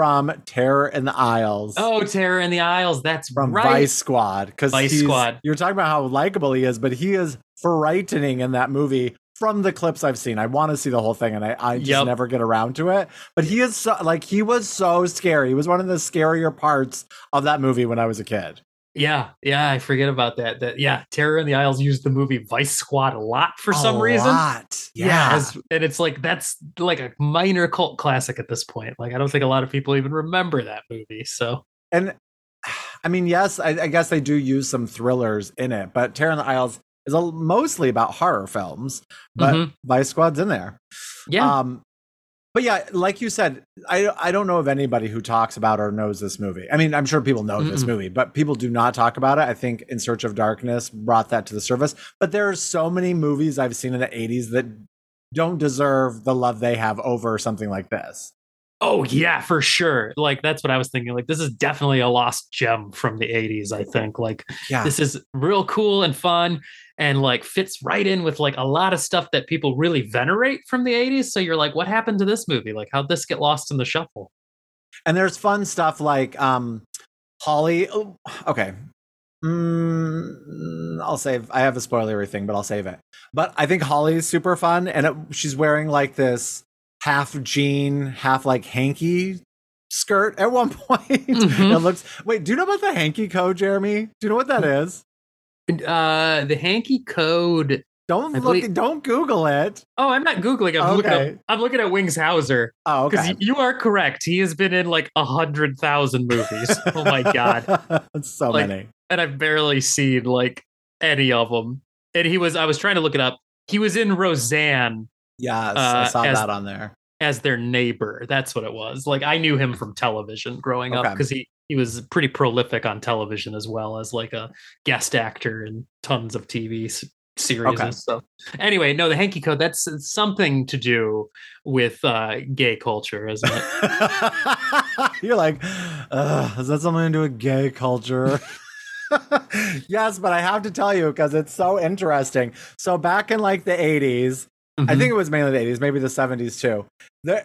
from Terror in the Aisles. oh terror in the aisles that's from right Vice Squad because Vice Squad. You're talking about how likable he is, but he is frightening in that movie from the clips I've seen. I want to see the whole thing, and I, I just Yep. never get around to it. But he is so, like he was so scary. He was one of the scarier parts of that movie when I was a kid. Yeah, yeah, I forget about that. That yeah, Terror in the Aisles used the movie Vice Squad a lot for some A reason. lot. Yeah. as- and it's like that's like a minor cult classic at this point. Like I don't think a lot of people even remember that movie. So and I mean, yes, I, I guess they do use some thrillers in it, but Terror in the Aisles is a, mostly about horror films. But Mhm. Vice Squad's in there. yeah, Um, but yeah, like you said, I I don't know of anybody who talks about or knows this movie. I mean, I'm sure people know this Mm-mm. movie, but people do not talk about it. I think In Search of Darkness brought that to the surface. But there are so many movies I've seen in the 80s that don't deserve the love they have over something like this. Oh yeah, for sure. Like that's what I was thinking. Like this is definitely a lost gem from the '80s. I think like Yeah. this is real cool and fun and like fits right in with like a lot of stuff that people really venerate from the 80s. So you're like, what happened to this movie? Like how'd this get lost in the shuffle? and there's fun stuff like um Holly. oh, okay. Mm, I'll save. I have a spoilery thing, but I'll save it. But I think Holly's super fun, and it, she's wearing like this half jean, half like hanky skirt at one point. Mhm. it looks. Wait, do you know about the hanky code, Jeremy? Do you know what that is? Uh the hanky code. Don't I look. believe- Don't Google it. Oh, I'm not Googling. I'm looking at I'm looking at Wings Hauser. Oh, Because okay. you are correct. He has been in like a hundred thousand movies. oh my god. That's so Like, many. And I've barely seen like any of them. And he was I was trying to look it up. He was in Roseanne Yes, I uh, saw as- that on there. as their neighbor. That's what it was. Like I knew him from television growing up because he he was pretty prolific on television as well as like a guest actor in tons of TV series Okay. and stuff. Anyway, no, the hanky code that's something to do with uh gay culture, isn't it? You're like, is that something to do with gay culture? yes, but I have to tell you because it's so interesting. So back in like the 80s, I Mhm. think it was mainly the 80s, maybe the 70s too. The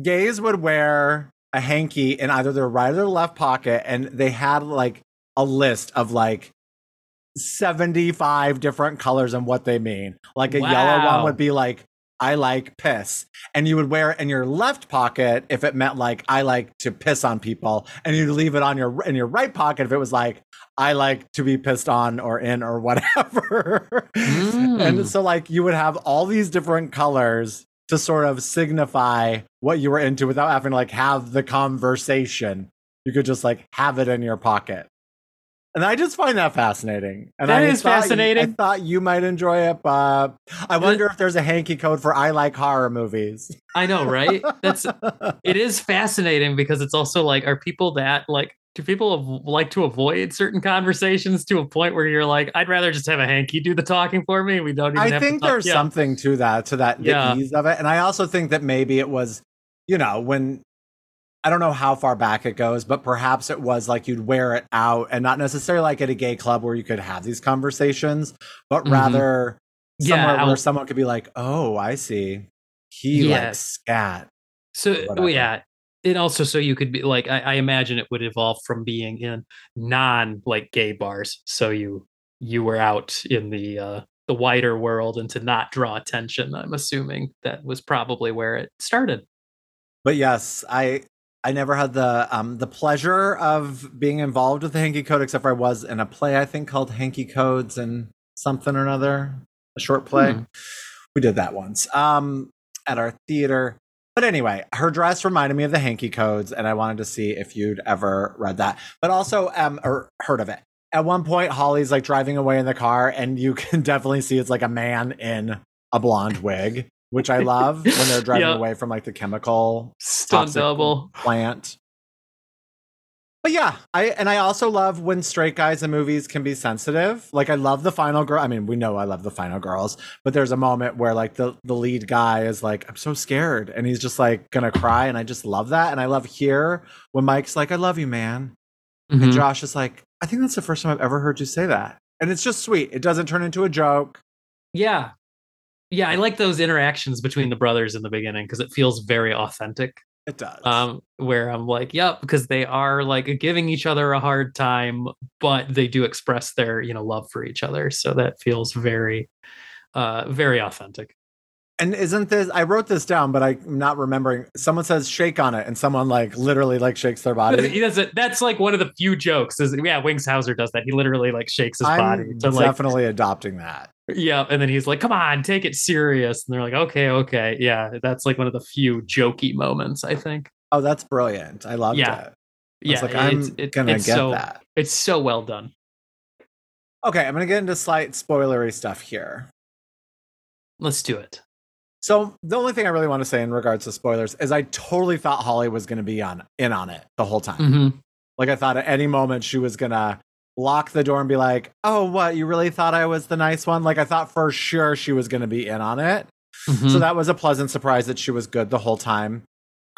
gays would wear a hanky in either their right or their left pocket, and they had like a list of like 75 different colors and what they mean. Like a yellow one would be like, I like piss. And you would wear it in your left pocket if it meant like I like to piss on people. And you'd leave it on your in your right pocket if it was like I like to be pissed on or in or whatever. Mm. And so like you would have all these different colors to sort of signify what you were into without having to like have the conversation. You could just like have it in your pocket. And I just find that fascinating. And That I is thought you- fascinating. I thought you might enjoy it, but I wonder if there's a hanky code for I like horror movies. I know, right? That's it is fascinating because it's also like, are people that like do people like to avoid certain conversations to a point where you're like, I'd rather just have a hanky do the talking for me. We don't even I have think there's Yeah. something to that, to that the Yeah. ease of it. And I also think that maybe it was, you know, when I don't know how far back it goes, but perhaps it was like you'd wear it out and not necessarily like at a gay club where you could have these conversations, but Mhm. rather Yeah, somewhere where out- someone could be like, "Oh, I see, he Yeah. likes scat." So whatever. yeah, and also so you could be like, I, I imagine it would evolve from being in non like gay bars. So you you were out in the uh the wider world and to not draw attention. I'm assuming that was probably where it started. But yes, I I never had the um the pleasure of being involved with the hanky code, except for I was in a play I think called Hanky Codes and something or another, a short play. Hmm. We did that once um at our theater. But anyway, her dress reminded me of the hanky codes, and I wanted to see if you'd ever read that, but also um or heard of it. At one point, Holly's like driving away in the car, and you can definitely see it's like a man in a blonde wig, which I love when they're driving Yeah. away from like the chemical Stunt double. plant. But yeah, I and I also love when straight guys in movies can be sensitive. Like I love the final girl. I mean, we know I love the final girls, but there's a moment where like the the lead guy is like, I'm so scared, and he's just like gonna cry, and I just love that. And I love here when Mike's like, I love you, man, and Mhm. Josh is like, I think that's the first time I've ever heard you say that, and it's just sweet. It doesn't turn into a joke. Yeah. Yeah, I like those interactions between the brothers in the beginning because it feels very authentic. It does. Um, where I'm like, yep, because they are like giving each other a hard time, but they do express their, you know, love for each other. So that feels very, uh, very authentic. And isn't this? I wrote this down, but I'm not remembering. Someone says "shake on it," and someone like literally like shakes their body. he does it. That's like one of the few jokes. Is yeah, Wings Hauser does that. He literally like shakes his body I'm to like definitely adopting that. Yeah, and then he's like, "Come on, take it serious." And they're like, "Okay, okay, yeah." That's like one of the few jokey moments I think. Oh, that's brilliant! I love Yeah. it. Yeah, like, I'm it's- it- gonna it's get so, that. It's so well done. Okay, I'm gonna get into slight spoilery stuff here. Let's do it. So the only thing I really want to say in regards to spoilers is I totally thought Holly was going to be on in on it the whole time. hmm Like I thought at any moment she was going to lock the door and be like, "Oh, what? You really thought I was the nice one?" Like I thought for sure she was going to be in on it. Mm-hmm. So that was a pleasant surprise that she was good the whole time.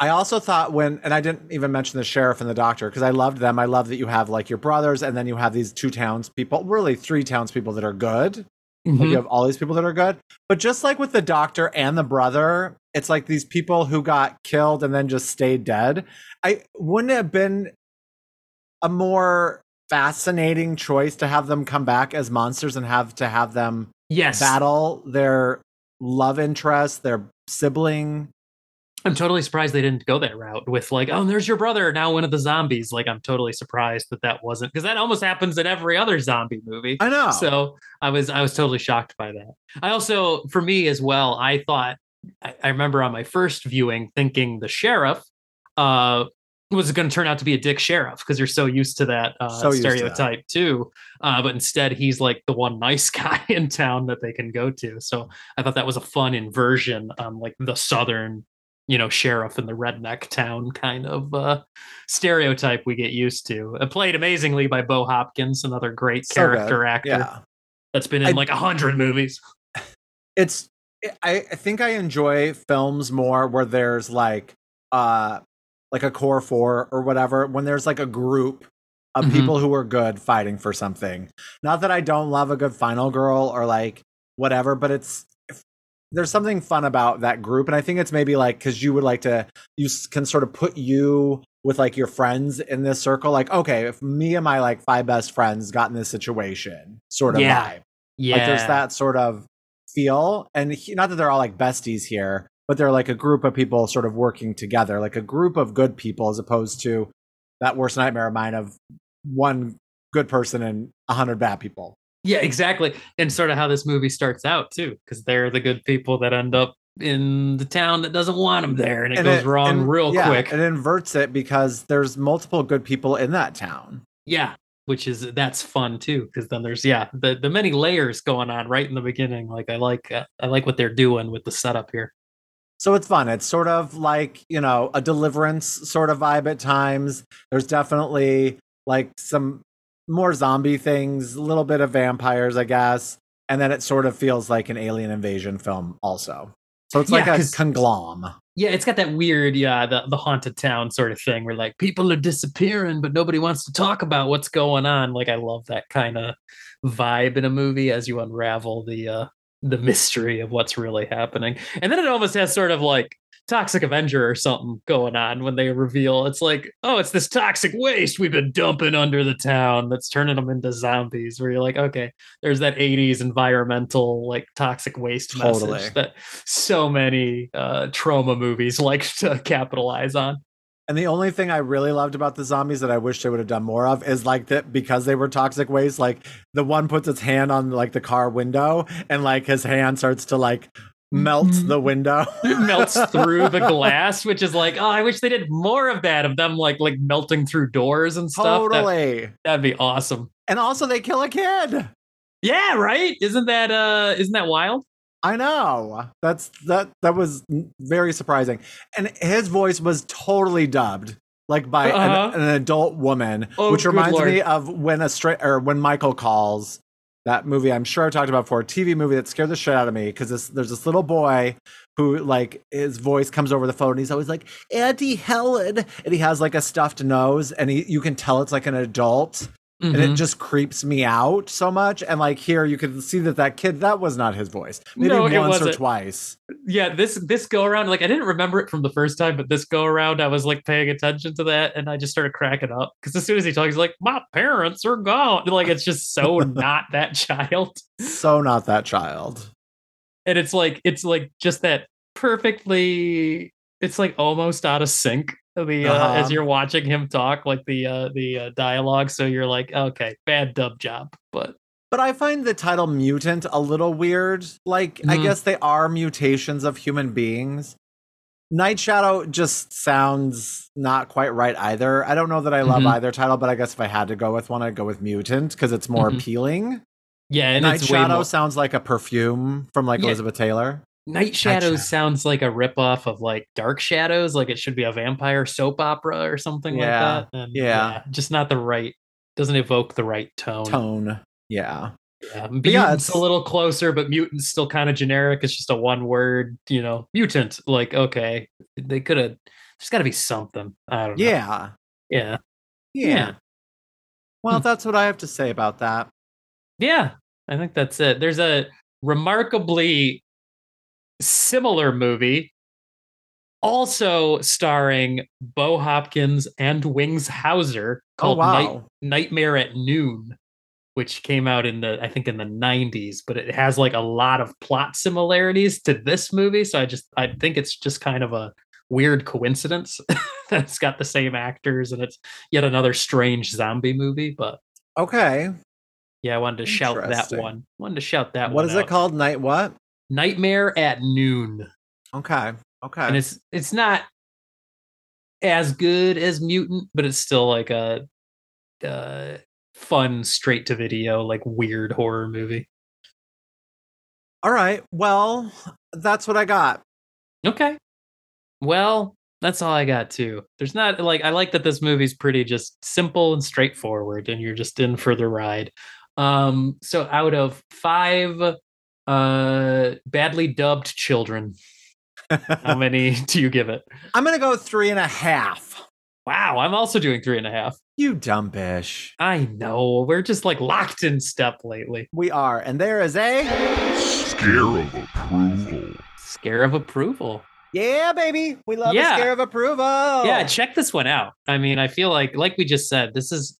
I also thought when, and I didn't even mention the sheriff and the doctor because I loved them. I love that you have like your brothers and then you have these two townspeople, really three townspeople that are good. Mm-hmm. Like you have all these people that are good. But just like with the doctor and the brother, it's like these people who got killed and then just stayed dead. I wouldn't it have been a more fascinating choice to have them come back as monsters and have to have them yes, battle their love interest, their sibling. I'm totally surprised they didn't go that route with like, oh, there's your brother now one of the zombies. Like, I'm totally surprised that that wasn't because that almost happens in every other zombie movie. I know. So I was I was totally shocked by that. I also, for me as well, I thought I, I remember on my first viewing thinking the sheriff uh was going to turn out to be a dick sheriff because you're so used to that uh, So used to that. stereotype too. Uh, but instead, he's like the one nice guy in town that they can go to. So I thought that was a fun inversion on like the southern, you know, sheriff in the redneck town kind of uh, stereotype we get used to. Uh, played amazingly by Bo Hopkins, another great So character good. actor Yeah. that's been in I- like a hundred movies. it's I, I think I enjoy films more where there's like uh like a core four or whatever when there's like a group of Mhm. people who are good fighting for something. Not that I don't love a good final girl or like whatever, but it's there's something fun about that group and I think it's maybe like cuz you would like to you can sort of put you with like your friends in this circle like okay, if me and my like five best friends got in this situation sort of Yeah. vibe. Yeah, Like there's that sort of feel, and he, not that they're all like besties here, but they're like a group of people sort of working together, like a group of good people, as opposed to that worst nightmare of mine of one good person and a hundred bad people. Yeah, exactly. And sort of how this movie starts out too, because they're the good people that end up in the town that doesn't want them there, and it goes wrong and- real yeah, quick. It inverts it because there's multiple good people in that town. yeah, which is that's fun too, because then there's yeah the the many layers going on right in the beginning. Like I like uh, I like what they're doing with the setup here. So it's fun. It's sort of like, you know, a deliverance sort of vibe at times. There's definitely like some more zombie things, a little bit of vampires, I guess. And then it sort of feels like an alien invasion film also. So it's like Yeah, a 'cause- conglom. Yeah, it's got that weird yeah the the haunted town sort of thing where like people are disappearing, but nobody wants to talk about what's going on. Like I love that kind of vibe in a movie as you unravel the uh the mystery of what's really happening. And then it almost has sort of like Toxic Avenger or something going on when they reveal it's like, oh, it's this toxic waste we've been dumping under the town that's turning them into zombies. Where you're like, okay, there's that 80s environmental like toxic waste Totally. message that so many uh Troma movies like to capitalize on. And the only thing I really loved about the zombies that I wish they would have done more of is like that because they were toxic waste, like the one puts its hand on like the car window and like his hand starts to like melt Mhm. the window. It melts through the glass, which is like, oh, I wish they did more of that of them like like melting through doors and stuff. That, totally. that'd be awesome. And also they kill a kid. Yeah, right? Isn't that uh isn't that wild? I know. That's that that was very surprising. And his voice was totally dubbed like by Uh-huh. an, an adult woman, Oh, which reminds lord. me of when a straight or when Michael calls that movie I'm sure I talked about before, a TV movie that scared the shit out of me because there's this little boy who like his voice comes over the phone and he's always like Auntie Helen and he has like a stuffed nose and he you can tell it's like an adult and Mhm. it just creeps me out so much. And like here, you can see that that kid that was not his voice. Maybe No, once or twice. yeah, this this go around, like I didn't remember it from the first time, but this go around, I was like paying attention to that, and I just started cracking up because as soon as he talks, he's like, "My parents are gone." Like it's just so not that child. So not that child. and it's like it's like just that perfectly. It's like almost out of sync. The uh, Uh-huh. as you're watching him talk, like the uh, the uh, dialogue. So you're like, okay, bad dub job, but But I find the title mutant a little weird. Like, I Mhm. guess they are mutations of human beings. Night Shadow just sounds not quite right either. I don't know that I love Mhm. either title, but I guess if I had to go with one, I'd go with mutant because it's more Mhm. appealing. yeah, and Night Shadow more- sounds like a perfume from like Yeah. Elizabeth Taylor. Night Shadows Shadow. sounds like a ripoff of like Dark Shadows, like it should be a vampire soap opera or something Yeah, like that. And yeah. just not the right. Doesn't evoke the right tone. Tone. Yeah. Yeah, yeah, it's- a little closer, but mutant's still kind of generic. It's just a one word, you know, mutant. Like, okay, they could have. There's got to be something. I don't know. Yeah. yeah, Yeah. Yeah. Well, Hmm. that's what I have to say about that. yeah. I think that's it. There's a remarkably similar movie, also starring Bo Hopkins and Wings Hauser, Oh, called Night. Nightmare at Noon, which came out in the I think in the 90s, but it has like a lot of plot similarities to this movie. So I just I think it's just kind of a weird coincidence that it's got the same actors and it's yet another strange zombie movie. But Okay. yeah, I wanted to shout that one. Wanted to shout that What is it called? Night what? Nightmare at Noon. Okay. Okay. And it's it's not as good as Mutant, but it's still like a uh fun straight to video like weird horror movie. All right. Well, that's what I got. Okay. Well, that's all I got too. There's not like I like that this movie's pretty just simple and straightforward and you're just in for the ride. Um so out of 5 uh badly dubbed children, how many do you give it? I'm gonna go three and a half. Wow, I'm also doing three and a half. You dumb bish. I know. We're just like locked in step lately. We are, and there is a Scare of approval. Scare of approval. yeah, baby. We love Yeah. a scare of approval. Yeah, check this one out. I mean, I feel like, like we just said, this is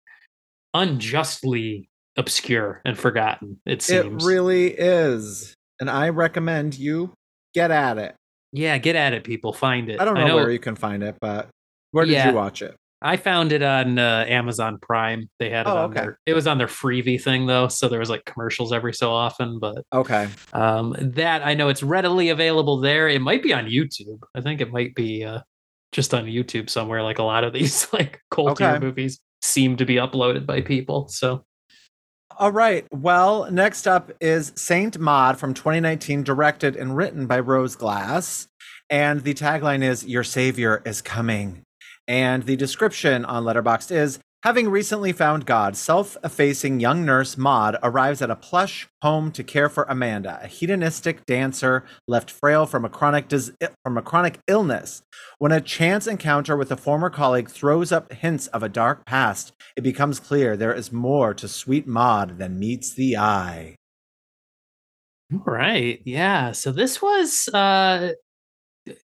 unjustly obscure and forgotten. It seems. it really is, and I recommend you get at it. yeah, get at it, people. Find it. I don't know, where you can find it, but where did Yeah. you watch it? I found it on uh, Amazon Prime. They had it Oh, on okay. their. It was on their freebie thing though, so there was like commercials every so often. But Okay. um, that I know it's readily available there. It might be on YouTube. I think it might be uh, just on YouTube somewhere. Like a lot of these like cult Okay. movies seem to be uploaded by people. So All right. Well, next up is Saint Maud from 2019, directed and written by Rose Glass. And the tagline is Your Savior is Coming. And the description on Letterboxd is Having recently found God, self effacing young nurse Maud arrives at a plush home to care for Amanda, a hedonistic dancer left frail from a chronic, dis- from a chronic illness. When a chance encounter with a former colleague throws up hints of a dark past, it becomes clear there is more to sweet Maud than meets the eye. All right. Yeah. So this was uh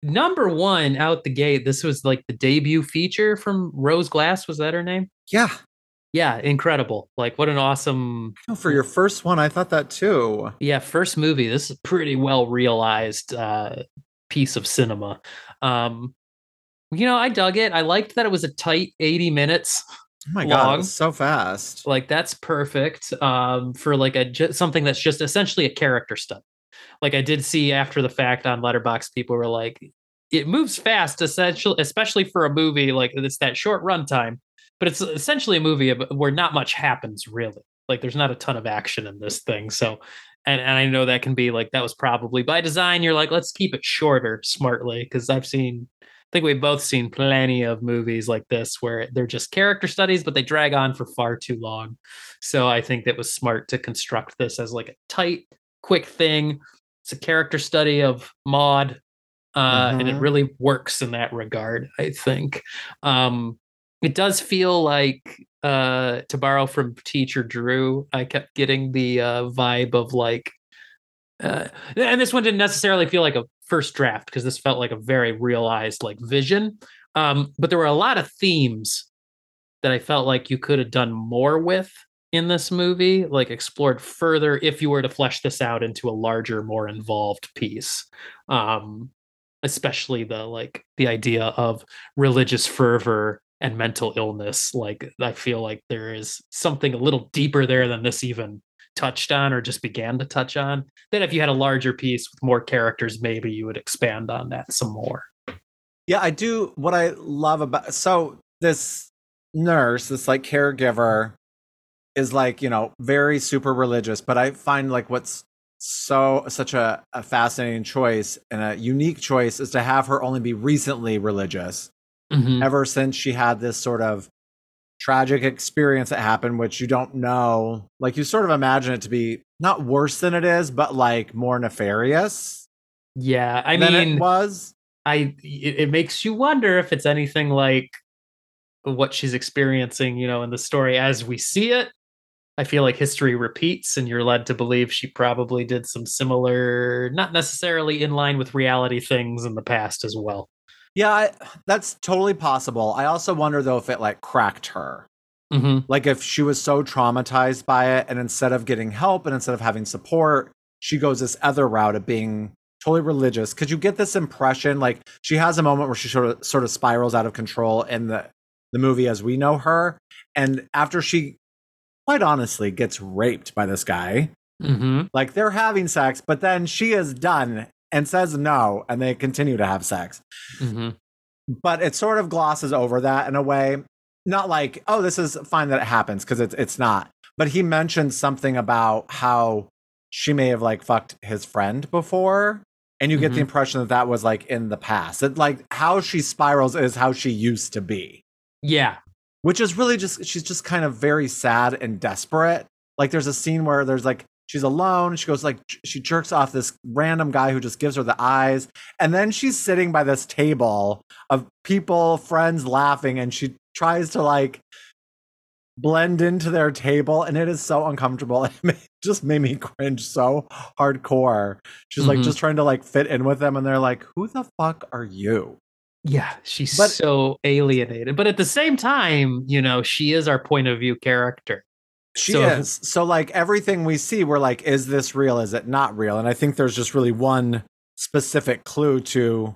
number one out the gate. This was like the debut feature from Rose Glass. Was that her name? Yeah. Yeah, incredible. Like what an awesome Oh, for your first one, I thought that too. yeah, first movie. This is a pretty well realized uh piece of cinema. Um you know, I dug it. I liked that it was a tight 80 minutes. Oh my god, Long. was so fast. Like that's perfect um for like a something that's just essentially a character study. Like I did see after the fact on Letterboxd, people were like, it moves fast, essentially, especially for a movie like it's that short runtime. But it's essentially a movie where not much happens really. Like there's not a ton of action in this thing. So, and and I know that can be like that was probably by design. You're like, let's keep it shorter smartly because I've seen. I think we've both seen plenty of movies like this where they're just character studies, but they drag on for far too long. So I think that was smart to construct this as like a tight, quick thing. It's a character study of Maud, uh, and it Mhm. really works in that regard. I think um, it does feel like, uh, to borrow from Teacher Drew, I kept getting the uh, vibe of like uh, and this one didn't necessarily feel like a first draft because this felt like a very realized like vision um but there were a lot of themes that i felt like you could have done more with in this movie, like explored further if you were to flesh this out into a larger, more involved piece. Um, especially the like the idea of religious fervor and mental illness. Like I feel like there is something a little deeper there than this even touched on or just began to touch on. Then if you had a larger piece with more characters, maybe you would expand on that some more. Yeah, I do. What I love about so this nurse, this like caregiver, is like you know very super religious. But I find like what's so such a, a fascinating choice and a unique choice is to have her only be recently religious. Mhm. Ever since she had this sort of tragic experience that happened, which you don't know, like you sort of imagine it to be not worse than it is, but like more nefarious Yeah, I than mean, it was. I it, it makes you wonder if it's anything like what she's experiencing, you know, in the story as we see it. I feel like history repeats, and you're led to believe she probably did some similar, not necessarily in line with reality things in the past as well. Yeah, I, that's totally possible. I also wonder though if it like cracked her. Mm-hmm. Like if she was so traumatized by it and instead of getting help and instead of having support, she goes this other route of being totally religious. Cause you get this impression like she has a moment where she sort of sort of spirals out of control in the the movie as we know her. And after she quite honestly gets raped by this guy, Mm-hmm. like they're having sex, but then she is done and says no, and they continue to have sex Mm-hmm. but it sort of glosses over that in a way. Not like, oh, this is fine that it happens because it's it's not. But he mentioned something about how she may have like fucked his friend before, and you get the Mhm. impression that that was like in the past. That like how she spirals is how she used to be, Yeah. Which is really just she's just kind of very sad and desperate. Like there's a scene where there's like she's alone. She goes like she jerks off this random guy who just gives her the eyes, and then she's sitting by this table of people, friends laughing, and she tries to like blend into their table, and it is so uncomfortable. It just made me cringe so hardcore. She's like Mhm. just trying to like fit in with them, and they're like, "Who the fuck are you?" Yeah, she's But- so alienated. But at the same time, you know, she is our point of view character. She So- is. So like everything we see, we're like, is this real? Is it not real? And I think there's just really one specific clue to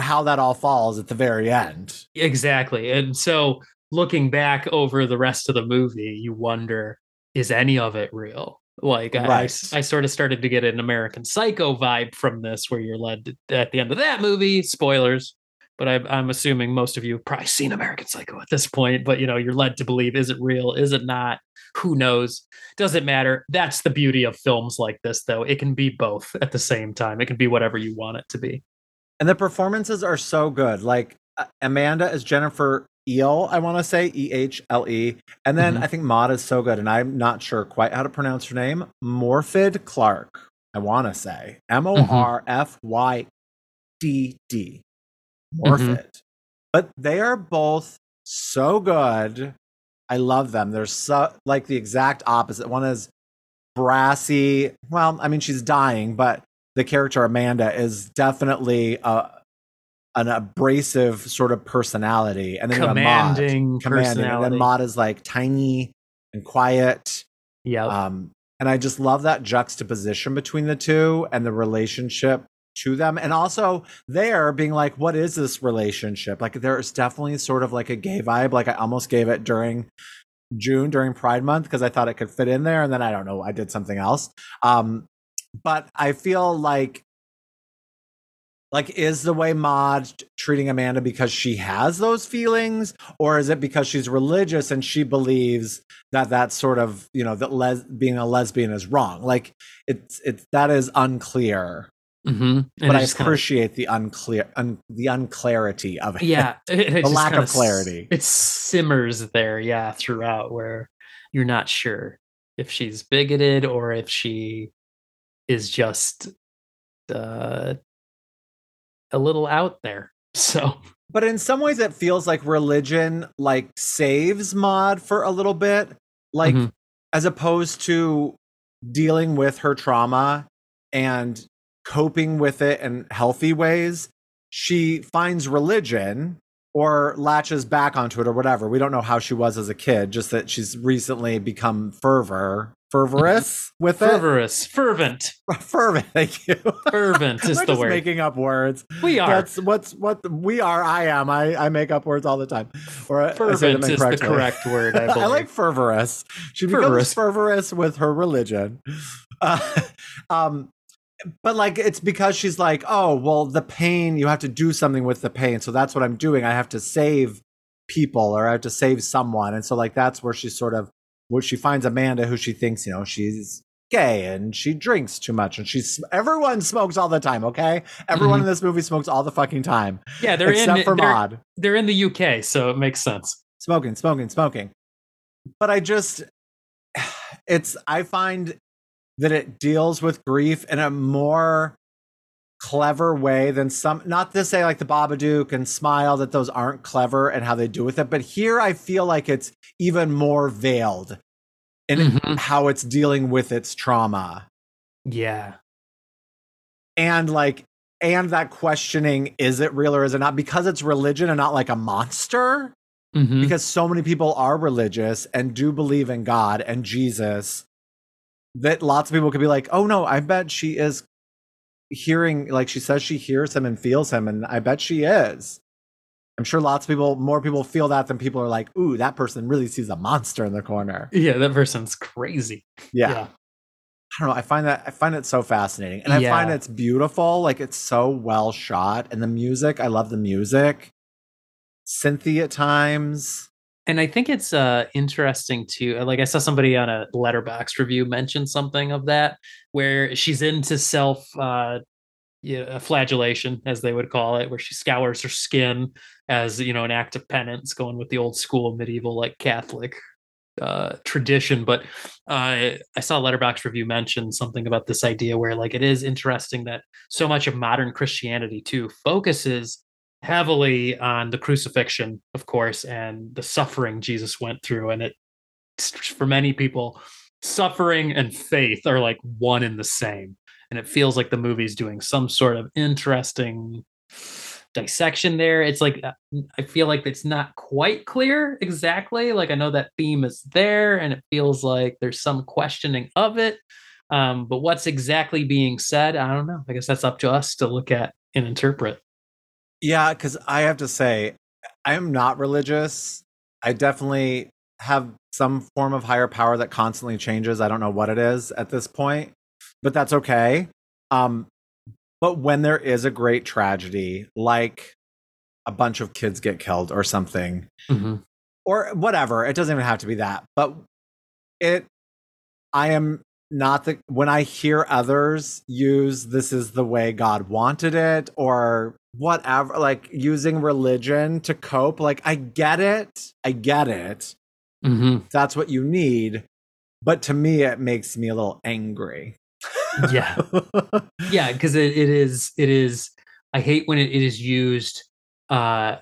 how that all falls at the very end. Exactly. And so looking back over the rest of the movie, you wonder is any of it real? Like I, I, Right. I sort of started to get an American Psycho vibe from this, where you're led to, at the end of that movie. Spoilers, but I, I'm assuming most of you have probably seen American Psycho at this point. But you know, you're led to believe: is it real? Is it not? Who knows? Doesn't matter. That's the beauty of films like this, though. It can be both at the same time. It can be whatever you want it to be. And the performances are so good. Like uh, Amanda is Jennifer Ehle, I want to say E H L E, and then Mhm. I think Maud is so good, and I'm not sure quite how to pronounce her name. Morfydd Clark, I want to say M O R F Y D D. Morfydd, but they are both so good. I love them. They're so like the exact opposite. One is brassy. Well, I mean, she's dying, but the character Amanda is definitely a, an abrasive sort of personality, and then you have Maud, Commanding commanding, and then Maud is like tiny and quiet. Yeah. Um, and I just love that juxtaposition between the two and the relationship to them. And also there being like, what is this relationship? Like there's definitely sort of like a gay vibe. Like I almost gave it during June during Pride Month because I thought it could fit in there. And then I don't know, I did something else. Um, but I feel like like is the way Maud treating Amanda because she has those feelings, or is it because she's religious and she believes that that's sort of you know that les- being a lesbian is wrong? Like it's it's that is unclear, mm-hmm. but I appreciate the unclear un- the unclarity of it. yeah, it, it The lack kinda clarity. s- It simmers there, yeah, throughout where you're not sure if she's bigoted or if she is just uh, a little out there. So but in some ways it feels like religion like saves Maud for a little bit, like Mhm. as opposed to dealing with her trauma and coping with it in healthy ways. She finds religion or latches back onto it or whatever. We don't know how she was as a kid, just that she's recently become fervor, fervorous with it. Fervorous, fervent, Fervent, thank you. fervent is the just word. making up words. we are. That's what's what we are. I am. I, I make up words all the time. Or Fervent is the correct word. I, I, like fervorous. She becomes Fervorous. fervorous with her religion. Uh, um, but like it's because she's like, oh well, the pain. You have to do something with the pain. So that's what I'm doing. I have to save people, or I have to save someone. And so like that's where she sort of where she finds Amanda, who she thinks you know she's gay and she drinks too much and she's everyone smokes all the time okay everyone Mhm. in this movie smokes all the fucking time yeah, they're except in for they're, Maud they're in the UK, so it makes sense. smoking, smoking, smoking. But I just, it's, I find that it deals with grief in a more clever way than some, not to say like the Babadook and Smile that those aren't clever and how they do with it, but here I feel like it's even more veiled in Mhm. how it's dealing with its trauma. Yeah. And like, and that questioning, is it real or is it not? Because it's religion and not like a monster. Mhm. because so many people are religious and do believe in God and Jesus that lots of people could be like, oh no, I bet she is hearing, like she says she hears him and feels him, and I bet she is. I'm sure lots of people, more people feel that than people are like, ooh, that person really sees a monster in the corner. Yeah, that person's crazy. Yeah. Yeah. I don't know. I find that I find it so fascinating. And I find it's beautiful. Like it's so well shot. And the music, I love the music. Cynthia at times. And I think it's uh interesting too. Like I saw somebody on a Letterboxd review mention something of that, where she's into self uh yeah, flagellation, as they would call it, where she scours her skin as you know an act of penance, going with the old school medieval like Catholic uh tradition. But uh I saw a Letterboxd review mention something about this idea where like it is interesting that so much of modern Christianity too focuses heavily on the crucifixion, of course, and the suffering Jesus went through. And it, for many people, suffering and faith are like one and the same. And it feels like the movie's doing some sort of interesting dissection there. It's like, uh, I feel like it's not quite clear exactly. Like, I know that theme is there and it feels like there's some questioning of it. Um, but what's exactly being said, I don't know. I guess that's up to us to look at and interpret. Yeah, because I have to say, I am not religious. I definitely have some form of higher power that constantly changes. I don't know what it is at this point, but that's okay. Um, but when there is a great tragedy, like a bunch of kids get killed or something, Mhm. or whatever, it doesn't even have to be that. But it, I am not the when I hear others use this is the way God wanted it or whatever, like using religion to cope. Like I get it, I get it. Mm-hmm. That's what you need, but to me, it makes me a little angry. Yeah. yeah because it, it is it is i hate when it, it is used uh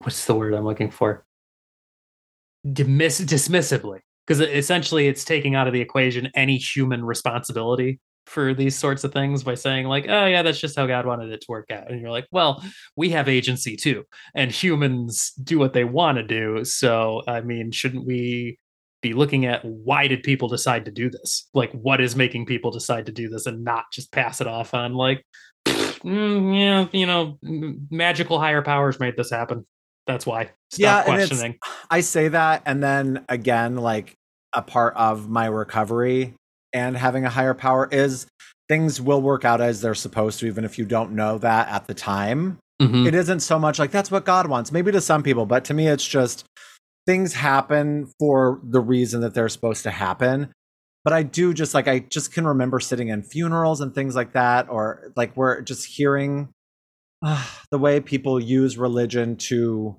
what's the word i'm looking for Dismiss, dismissively because essentially it's taking out of the equation any human responsibility for these sorts of things by saying like oh yeah that's just how god wanted it to work out. And you're like well we have agency too and humans do what they want to do so i mean shouldn't we be looking at why did people decide to do this? Like what is making people decide to do this and not just pass it off on like "Mm, yeah you know magical higher powers made this happen. That's why. Stop Yeah, questioning. I say that, and then again, like a part of my recovery and having a higher power is things will work out as they're supposed to, even if you don't know that at the time. Mhm. It isn't so much like that's what God wants, maybe to some people, but to me, it's just things happen for the reason that they're supposed to happen. But I do just like, I just can remember sitting in funerals and things like that, or like we're just hearing uh, the way people use religion to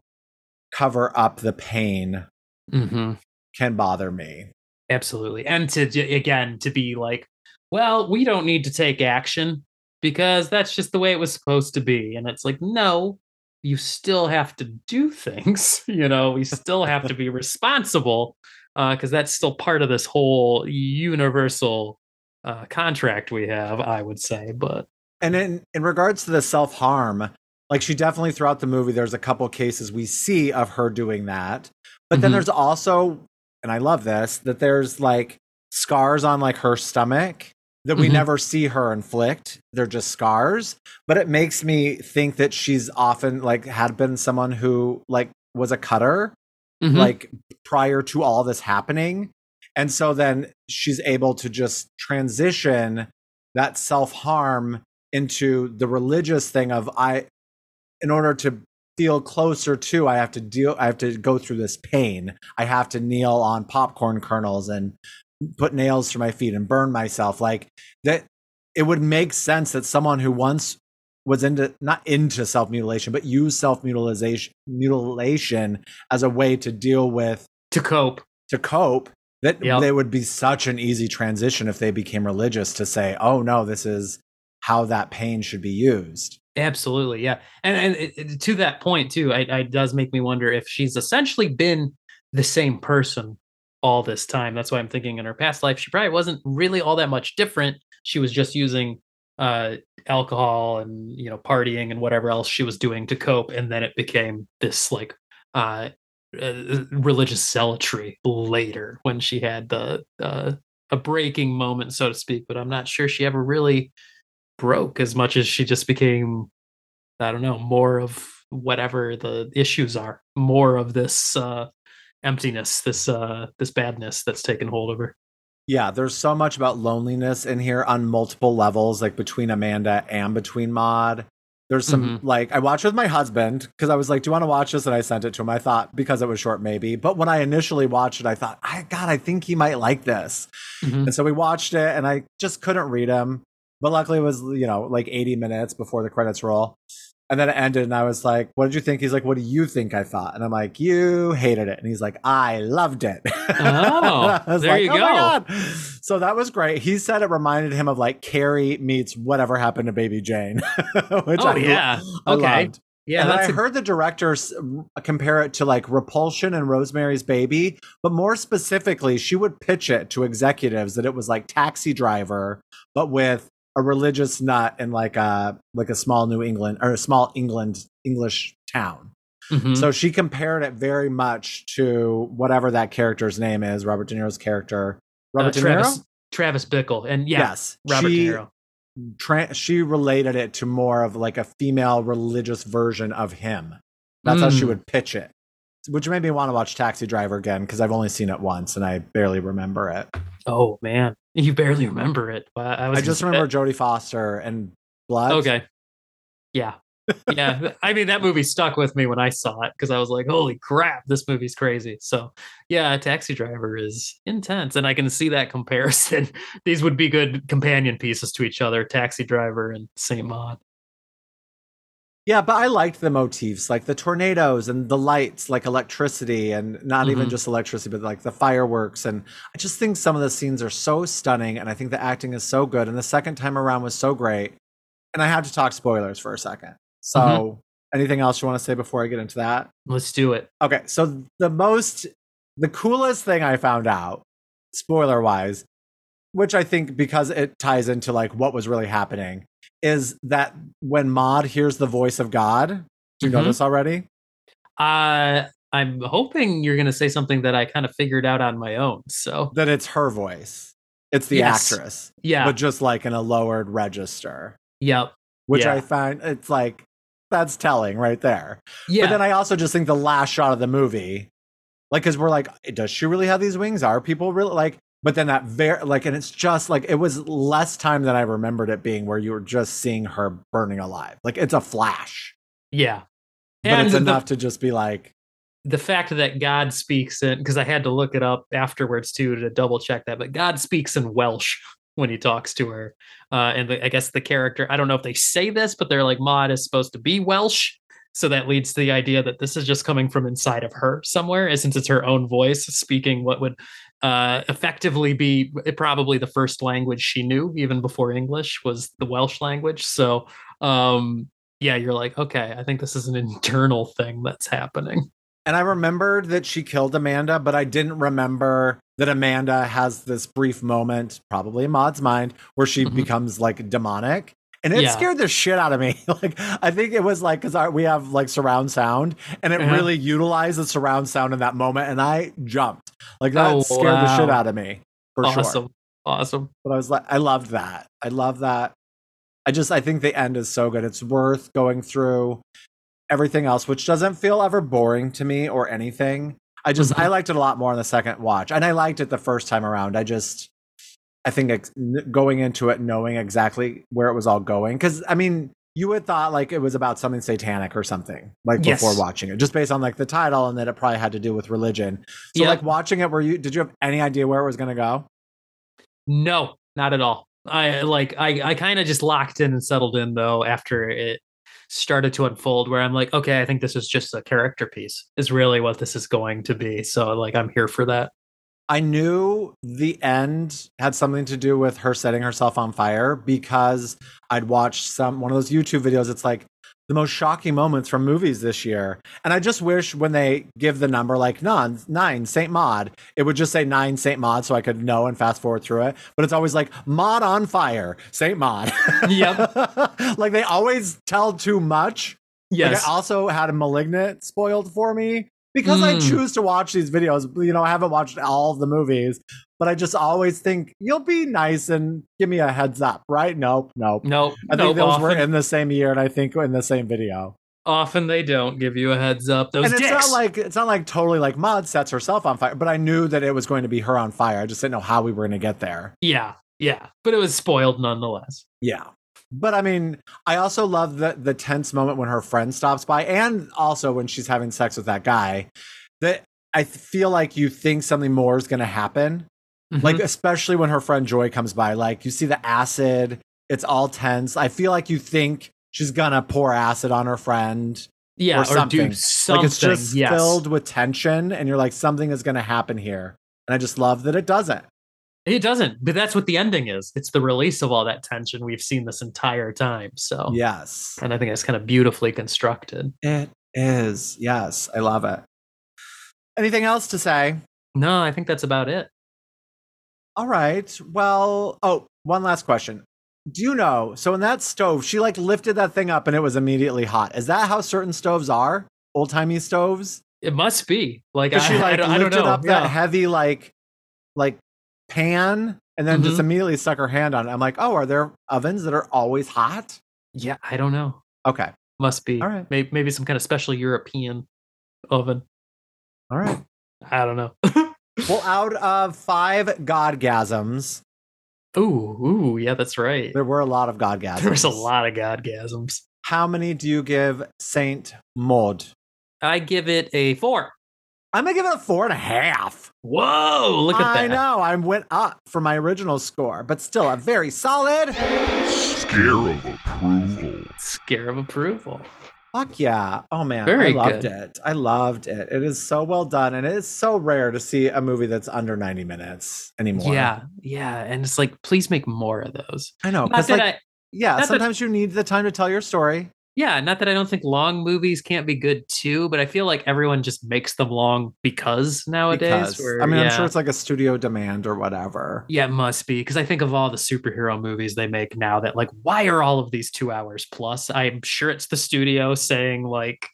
cover up the pain Mhm. can bother me. Absolutely and to again to be like well we don't need to take action because that's just the way it was supposed to be and it's like no you still have to do things you know we still have to be responsible because that's still part of this whole universal uh, contract we have i would say but And in, in regards to the self harm, Like she definitely throughout the movie, there's a couple cases we see of her doing that. But then Mhm. there's also, and I love this, that there's like scars on like her stomach that we Mhm. never see her inflict. They're just scars. But it makes me think that she's often like had been someone who like was a cutter Mhm. like prior to all this happening. And so then she's able to just transition that self harm into the religious thing of I, in order to feel closer to, I have to deal, I have to go through this pain. I have to kneel on popcorn kernels and put nails through my feet and burn myself. Like that, it would make sense that someone who once was into not into self mutilation, but used self mutilation mutilation as a way to deal with to cope. to cope that Yep. they would be such an easy transition if they became religious to say, "Oh no, this is how that pain should be used." Absolutely, yeah. And and it, to that point too, I, it does make me wonder if she's essentially been the same person all this time. That's why I'm thinking in her past life, she probably wasn't really all that much different. She was just using uh alcohol and you know partying and whatever else she was doing to cope and then it became this like uh, uh religious zealotry later when she had the uh a breaking moment so to speak but i'm not sure she ever really broke as much as she just became i don't know more of whatever the issues are more of this uh emptiness this uh this badness that's taken hold of her Yeah, there's so much about loneliness in here on multiple levels, like between Amanda and between Maud. There's some like I watched with my husband because I was like, "Do you want to watch this?" And I sent it to him. I thought because it was short, maybe. But when I initially watched it, I thought, "I God, I think he might like this." Mhm. And so we watched it, and I just couldn't read him. But luckily, it was you know like 80 minutes before the credits roll, and then it ended, and I was like, "What did you think?" He's like, "What do you think I thought?" And I'm like, "You hated it," and he's like, "I loved it." Oh, there you "Oh go." God." So that was great. He said it reminded him of like Carrie meets whatever happened to Baby Jane, which oh I, yeah I okay loved. yeah and I a- heard the directors uh, compare it to like Repulsion and Rosemary's Baby, but more specifically, she would pitch it to executives that it was like Taxi Driver, but with a religious nut in like a like a small New England or a small England English town. Mhm. So she compared it very much to whatever that character's name is, Robert De Niro's character. Uh, Robert De Niro. Travis Travis Bickle and yeah Yes, Robert she, De Niro Tra- she related it to more of like a female religious version of him. That's how she Mm. would pitch it, which made me want to watch Taxi Driver again because I've only seen it once and I barely remember it. oh man you barely remember it Wow, I, was I just remember Jodie Foster and blood. Okay. Yeah. Yeah. I mean, that movie stuck with me when I saw it because I was like, holy crap, this movie's crazy. So, yeah, Taxi Driver is intense. And I can see that comparison. These would be good companion pieces to each other Taxi Driver and St. Maud. Yeah, but I liked the motifs, like the tornadoes and the lights, like electricity, and not even Mhm. just electricity, but like the fireworks. And I just think some of the scenes are so stunning, and I think the acting is so good. And the second time around was so great. And I have to talk spoilers for a second. So, Mhm. anything else you want to say before I get into that? Let's do it. Okay, so the most, the coolest thing I found out, spoiler wise, which I think because it ties into like what was really happening, is that when Maud hears the voice of God, do you know Mhm. this already? Uh, I'm hoping you're going to say something that I kind of figured out on my own. So, That it's her voice. It's the Yes. actress, yeah. but just like in a lowered register, yep. which Yeah. I find it's like that's telling right there. Yeah. But then I also just think the last shot of the movie, like, because we're like, does she really have these wings? Are people really like? But then that very like, and it's just like it was less time than I remembered it being, where you were just seeing her burning alive. Like it's a flash, yeah. but it's the- enough to just be like, the fact that God speaks in because I had to look it up afterwards too to double check that, but God speaks in Welsh when he talks to her. Uh, and the, I guess the character, I don't know if they say this, but they're like Maud is supposed to be Welsh. So that leads to the idea that this is just coming from inside of her somewhere, since it's her own voice speaking what would uh, effectively be probably the first language she knew, even before English was the Welsh language. So, um, yeah, you're like, okay, I think this is an internal thing that's happening. and I remembered that she killed Amanda, but I didn't remember that Amanda has this brief moment, probably in Maud's mind, where she Mhm. becomes like demonic. And it Yeah. scared the shit out of me. like I think it was like because we have like surround sound, and it Uh-huh. really utilized the surround sound in that moment, and I jumped. Like that Oh, scared the shit out of me for awesome. sure. Awesome. But I was like, I loved that. I love that. I just I think the end is so good. It's worth going through everything else, which doesn't feel ever boring to me or anything. I just I liked it a lot more on the second watch, and I liked it the first time around. I just I think ex- going into it knowing exactly where it was all going, because I mean. You would thought like it was about something satanic or something, like Yes. before watching it, just based on like the title and that it probably had to do with religion. So Yep. like watching it, were you did you have any idea where it was gonna go? No, not at all. I like I I kind of just locked in and settled in though after it started to unfold where I'm like, okay, I think this is just a character piece is really what this is going to be. So like I'm here for that. I knew the end had something to do with her setting herself on fire because I'd watched some one of those YouTube videos. It's like the most shocking moments from movies this year. And I just wish when they give the number like nine, nine Saint Maud, it would just say nine Saint Maud so I could know and fast forward through it. But it's always like Maud on fire, Saint Maud. Yep. like they always tell too much. Like, Yes. I also had a malignant spoiled for me because I Mm. choose to watch these videos. You know, I haven't watched all of the movies, but I just always think you'll be nice and give me a heads up, right? Nope, nope. nope. I think nope, those often, were in the same year, and I think in the same video. often they don't give you a heads up. Those and it's dicks. not like it's not like totally like Maud sets herself on fire, but I knew that it was going to be her on fire. I just didn't know how we were going to get there. yeah, yeah. But it was spoiled nonetheless. Yeah. But I mean, I also love the the tense moment when her friend stops by, and also when she's having sex with that guy. That I feel like you think something more is going to happen, like Mhm. especially when her friend Joy comes by. Like you see the acid, it's all tense. I feel like you think she's gonna pour acid on her friend, yeah, or or, something. do something. like it's just yes. filled with tension, and you're like something is going to happen here. And I just love that it doesn't. It doesn't, but that's what the ending is. It's the release of all that tension we've seen this entire time. So, Yes, and I think it's kind of beautifully constructed. it is. Yes, I love it. Anything else to say? No, I think that's about it. All right. Well, oh, one last question. Do you know? So in that stove, she like lifted that thing up and it was immediately hot. Is that how certain stoves are? Old timey stoves? It must be like I, she I like don't, I don't lifted know. up that heavy like like pan and then just Mhm. immediately stuck her hand on it. I'm like, oh, are there ovens that are always hot? yeah, I don't know. Okay. Must be. All right. Maybe, maybe some kind of special European oven. All right. I don't know. well, out of five godgasms, ooh, ooh, yeah, that's right. there were a lot of godgasms. There was a lot of godgasms. How many do you give Saint Maud? I give it a four. I'm gonna give it a four and a half. Whoa, look at I that. I know I went up for my original score, but still a very solid. Scare of approval. Scare of approval. Fuck yeah! Oh man, Very I loved good. it. I loved it. It is so well done, and it is so rare to see a movie that's under 90 minutes anymore. Yeah, yeah, and it's like, please make more of those. I know. Not 'cause, that like, I, yeah, not that- sometimes you need the time to tell your story. Yeah, not that I don't think long movies can't be good too, but I feel like everyone just makes them long because nowadays. Because where- I mean, I'm sure it's like a studio demand or whatever. Yeah, it must be because I think of all the superhero movies they make now that like, why are all of these two hours plus? I'm sure it's the studio saying like,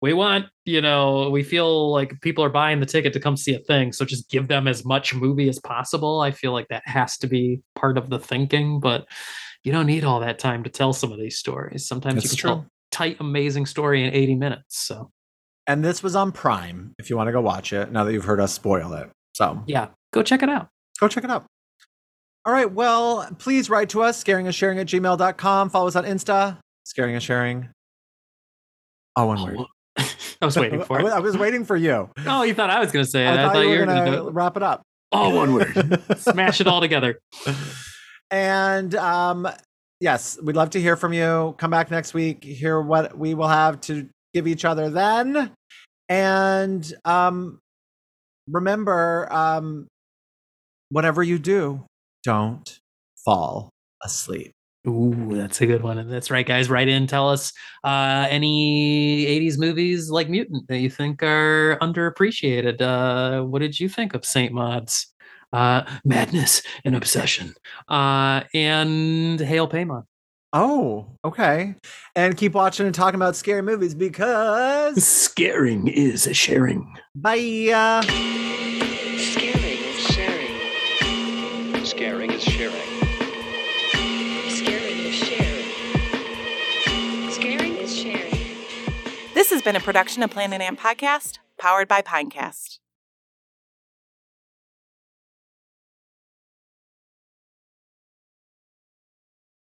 we want, you know, we feel like people are buying the ticket to come see a thing, so just give them as much movie as possible. I feel like that has to be part of the thinking, but you don't need all that time to tell some of these stories. Sometimes That's you can true. tell tight, amazing story in 80 minutes. So And this was on Prime if you want to go watch it now that you've heard us spoil it. So yeah, go check it out. go check it out. All right. Well, please write to us, scaring and sharing at gmail.com. Follow us on Insta, scaring and sharing. Oh, one word. I was waiting for I it. was- I was waiting for you. Oh, you thought I was going to say it. I thought, you were going going to to wrap it up. Oh, one word. Smash it all together. And um, yes, we'd love to hear from you. Come back next week, hear what we will have to give each other then. And um, remember, um, whatever you do, don't fall asleep. Ooh, that's a good one. That's right, guys. Write in, tell us uh, any 80s movies like Mutant that you think are underappreciated. Uh, what did you think of Saint Maud's uh, Madness and Obsession? Uh, and Hail Paimon. Oh, okay. And keep watching and talking about scary movies because Scaring is a sharing. bye. Scaring is sharing. Scaring is sharing. Scaring is sharing. Scaring is sharing. This has been a production of Planet Ant Podcast, powered by Pinecast.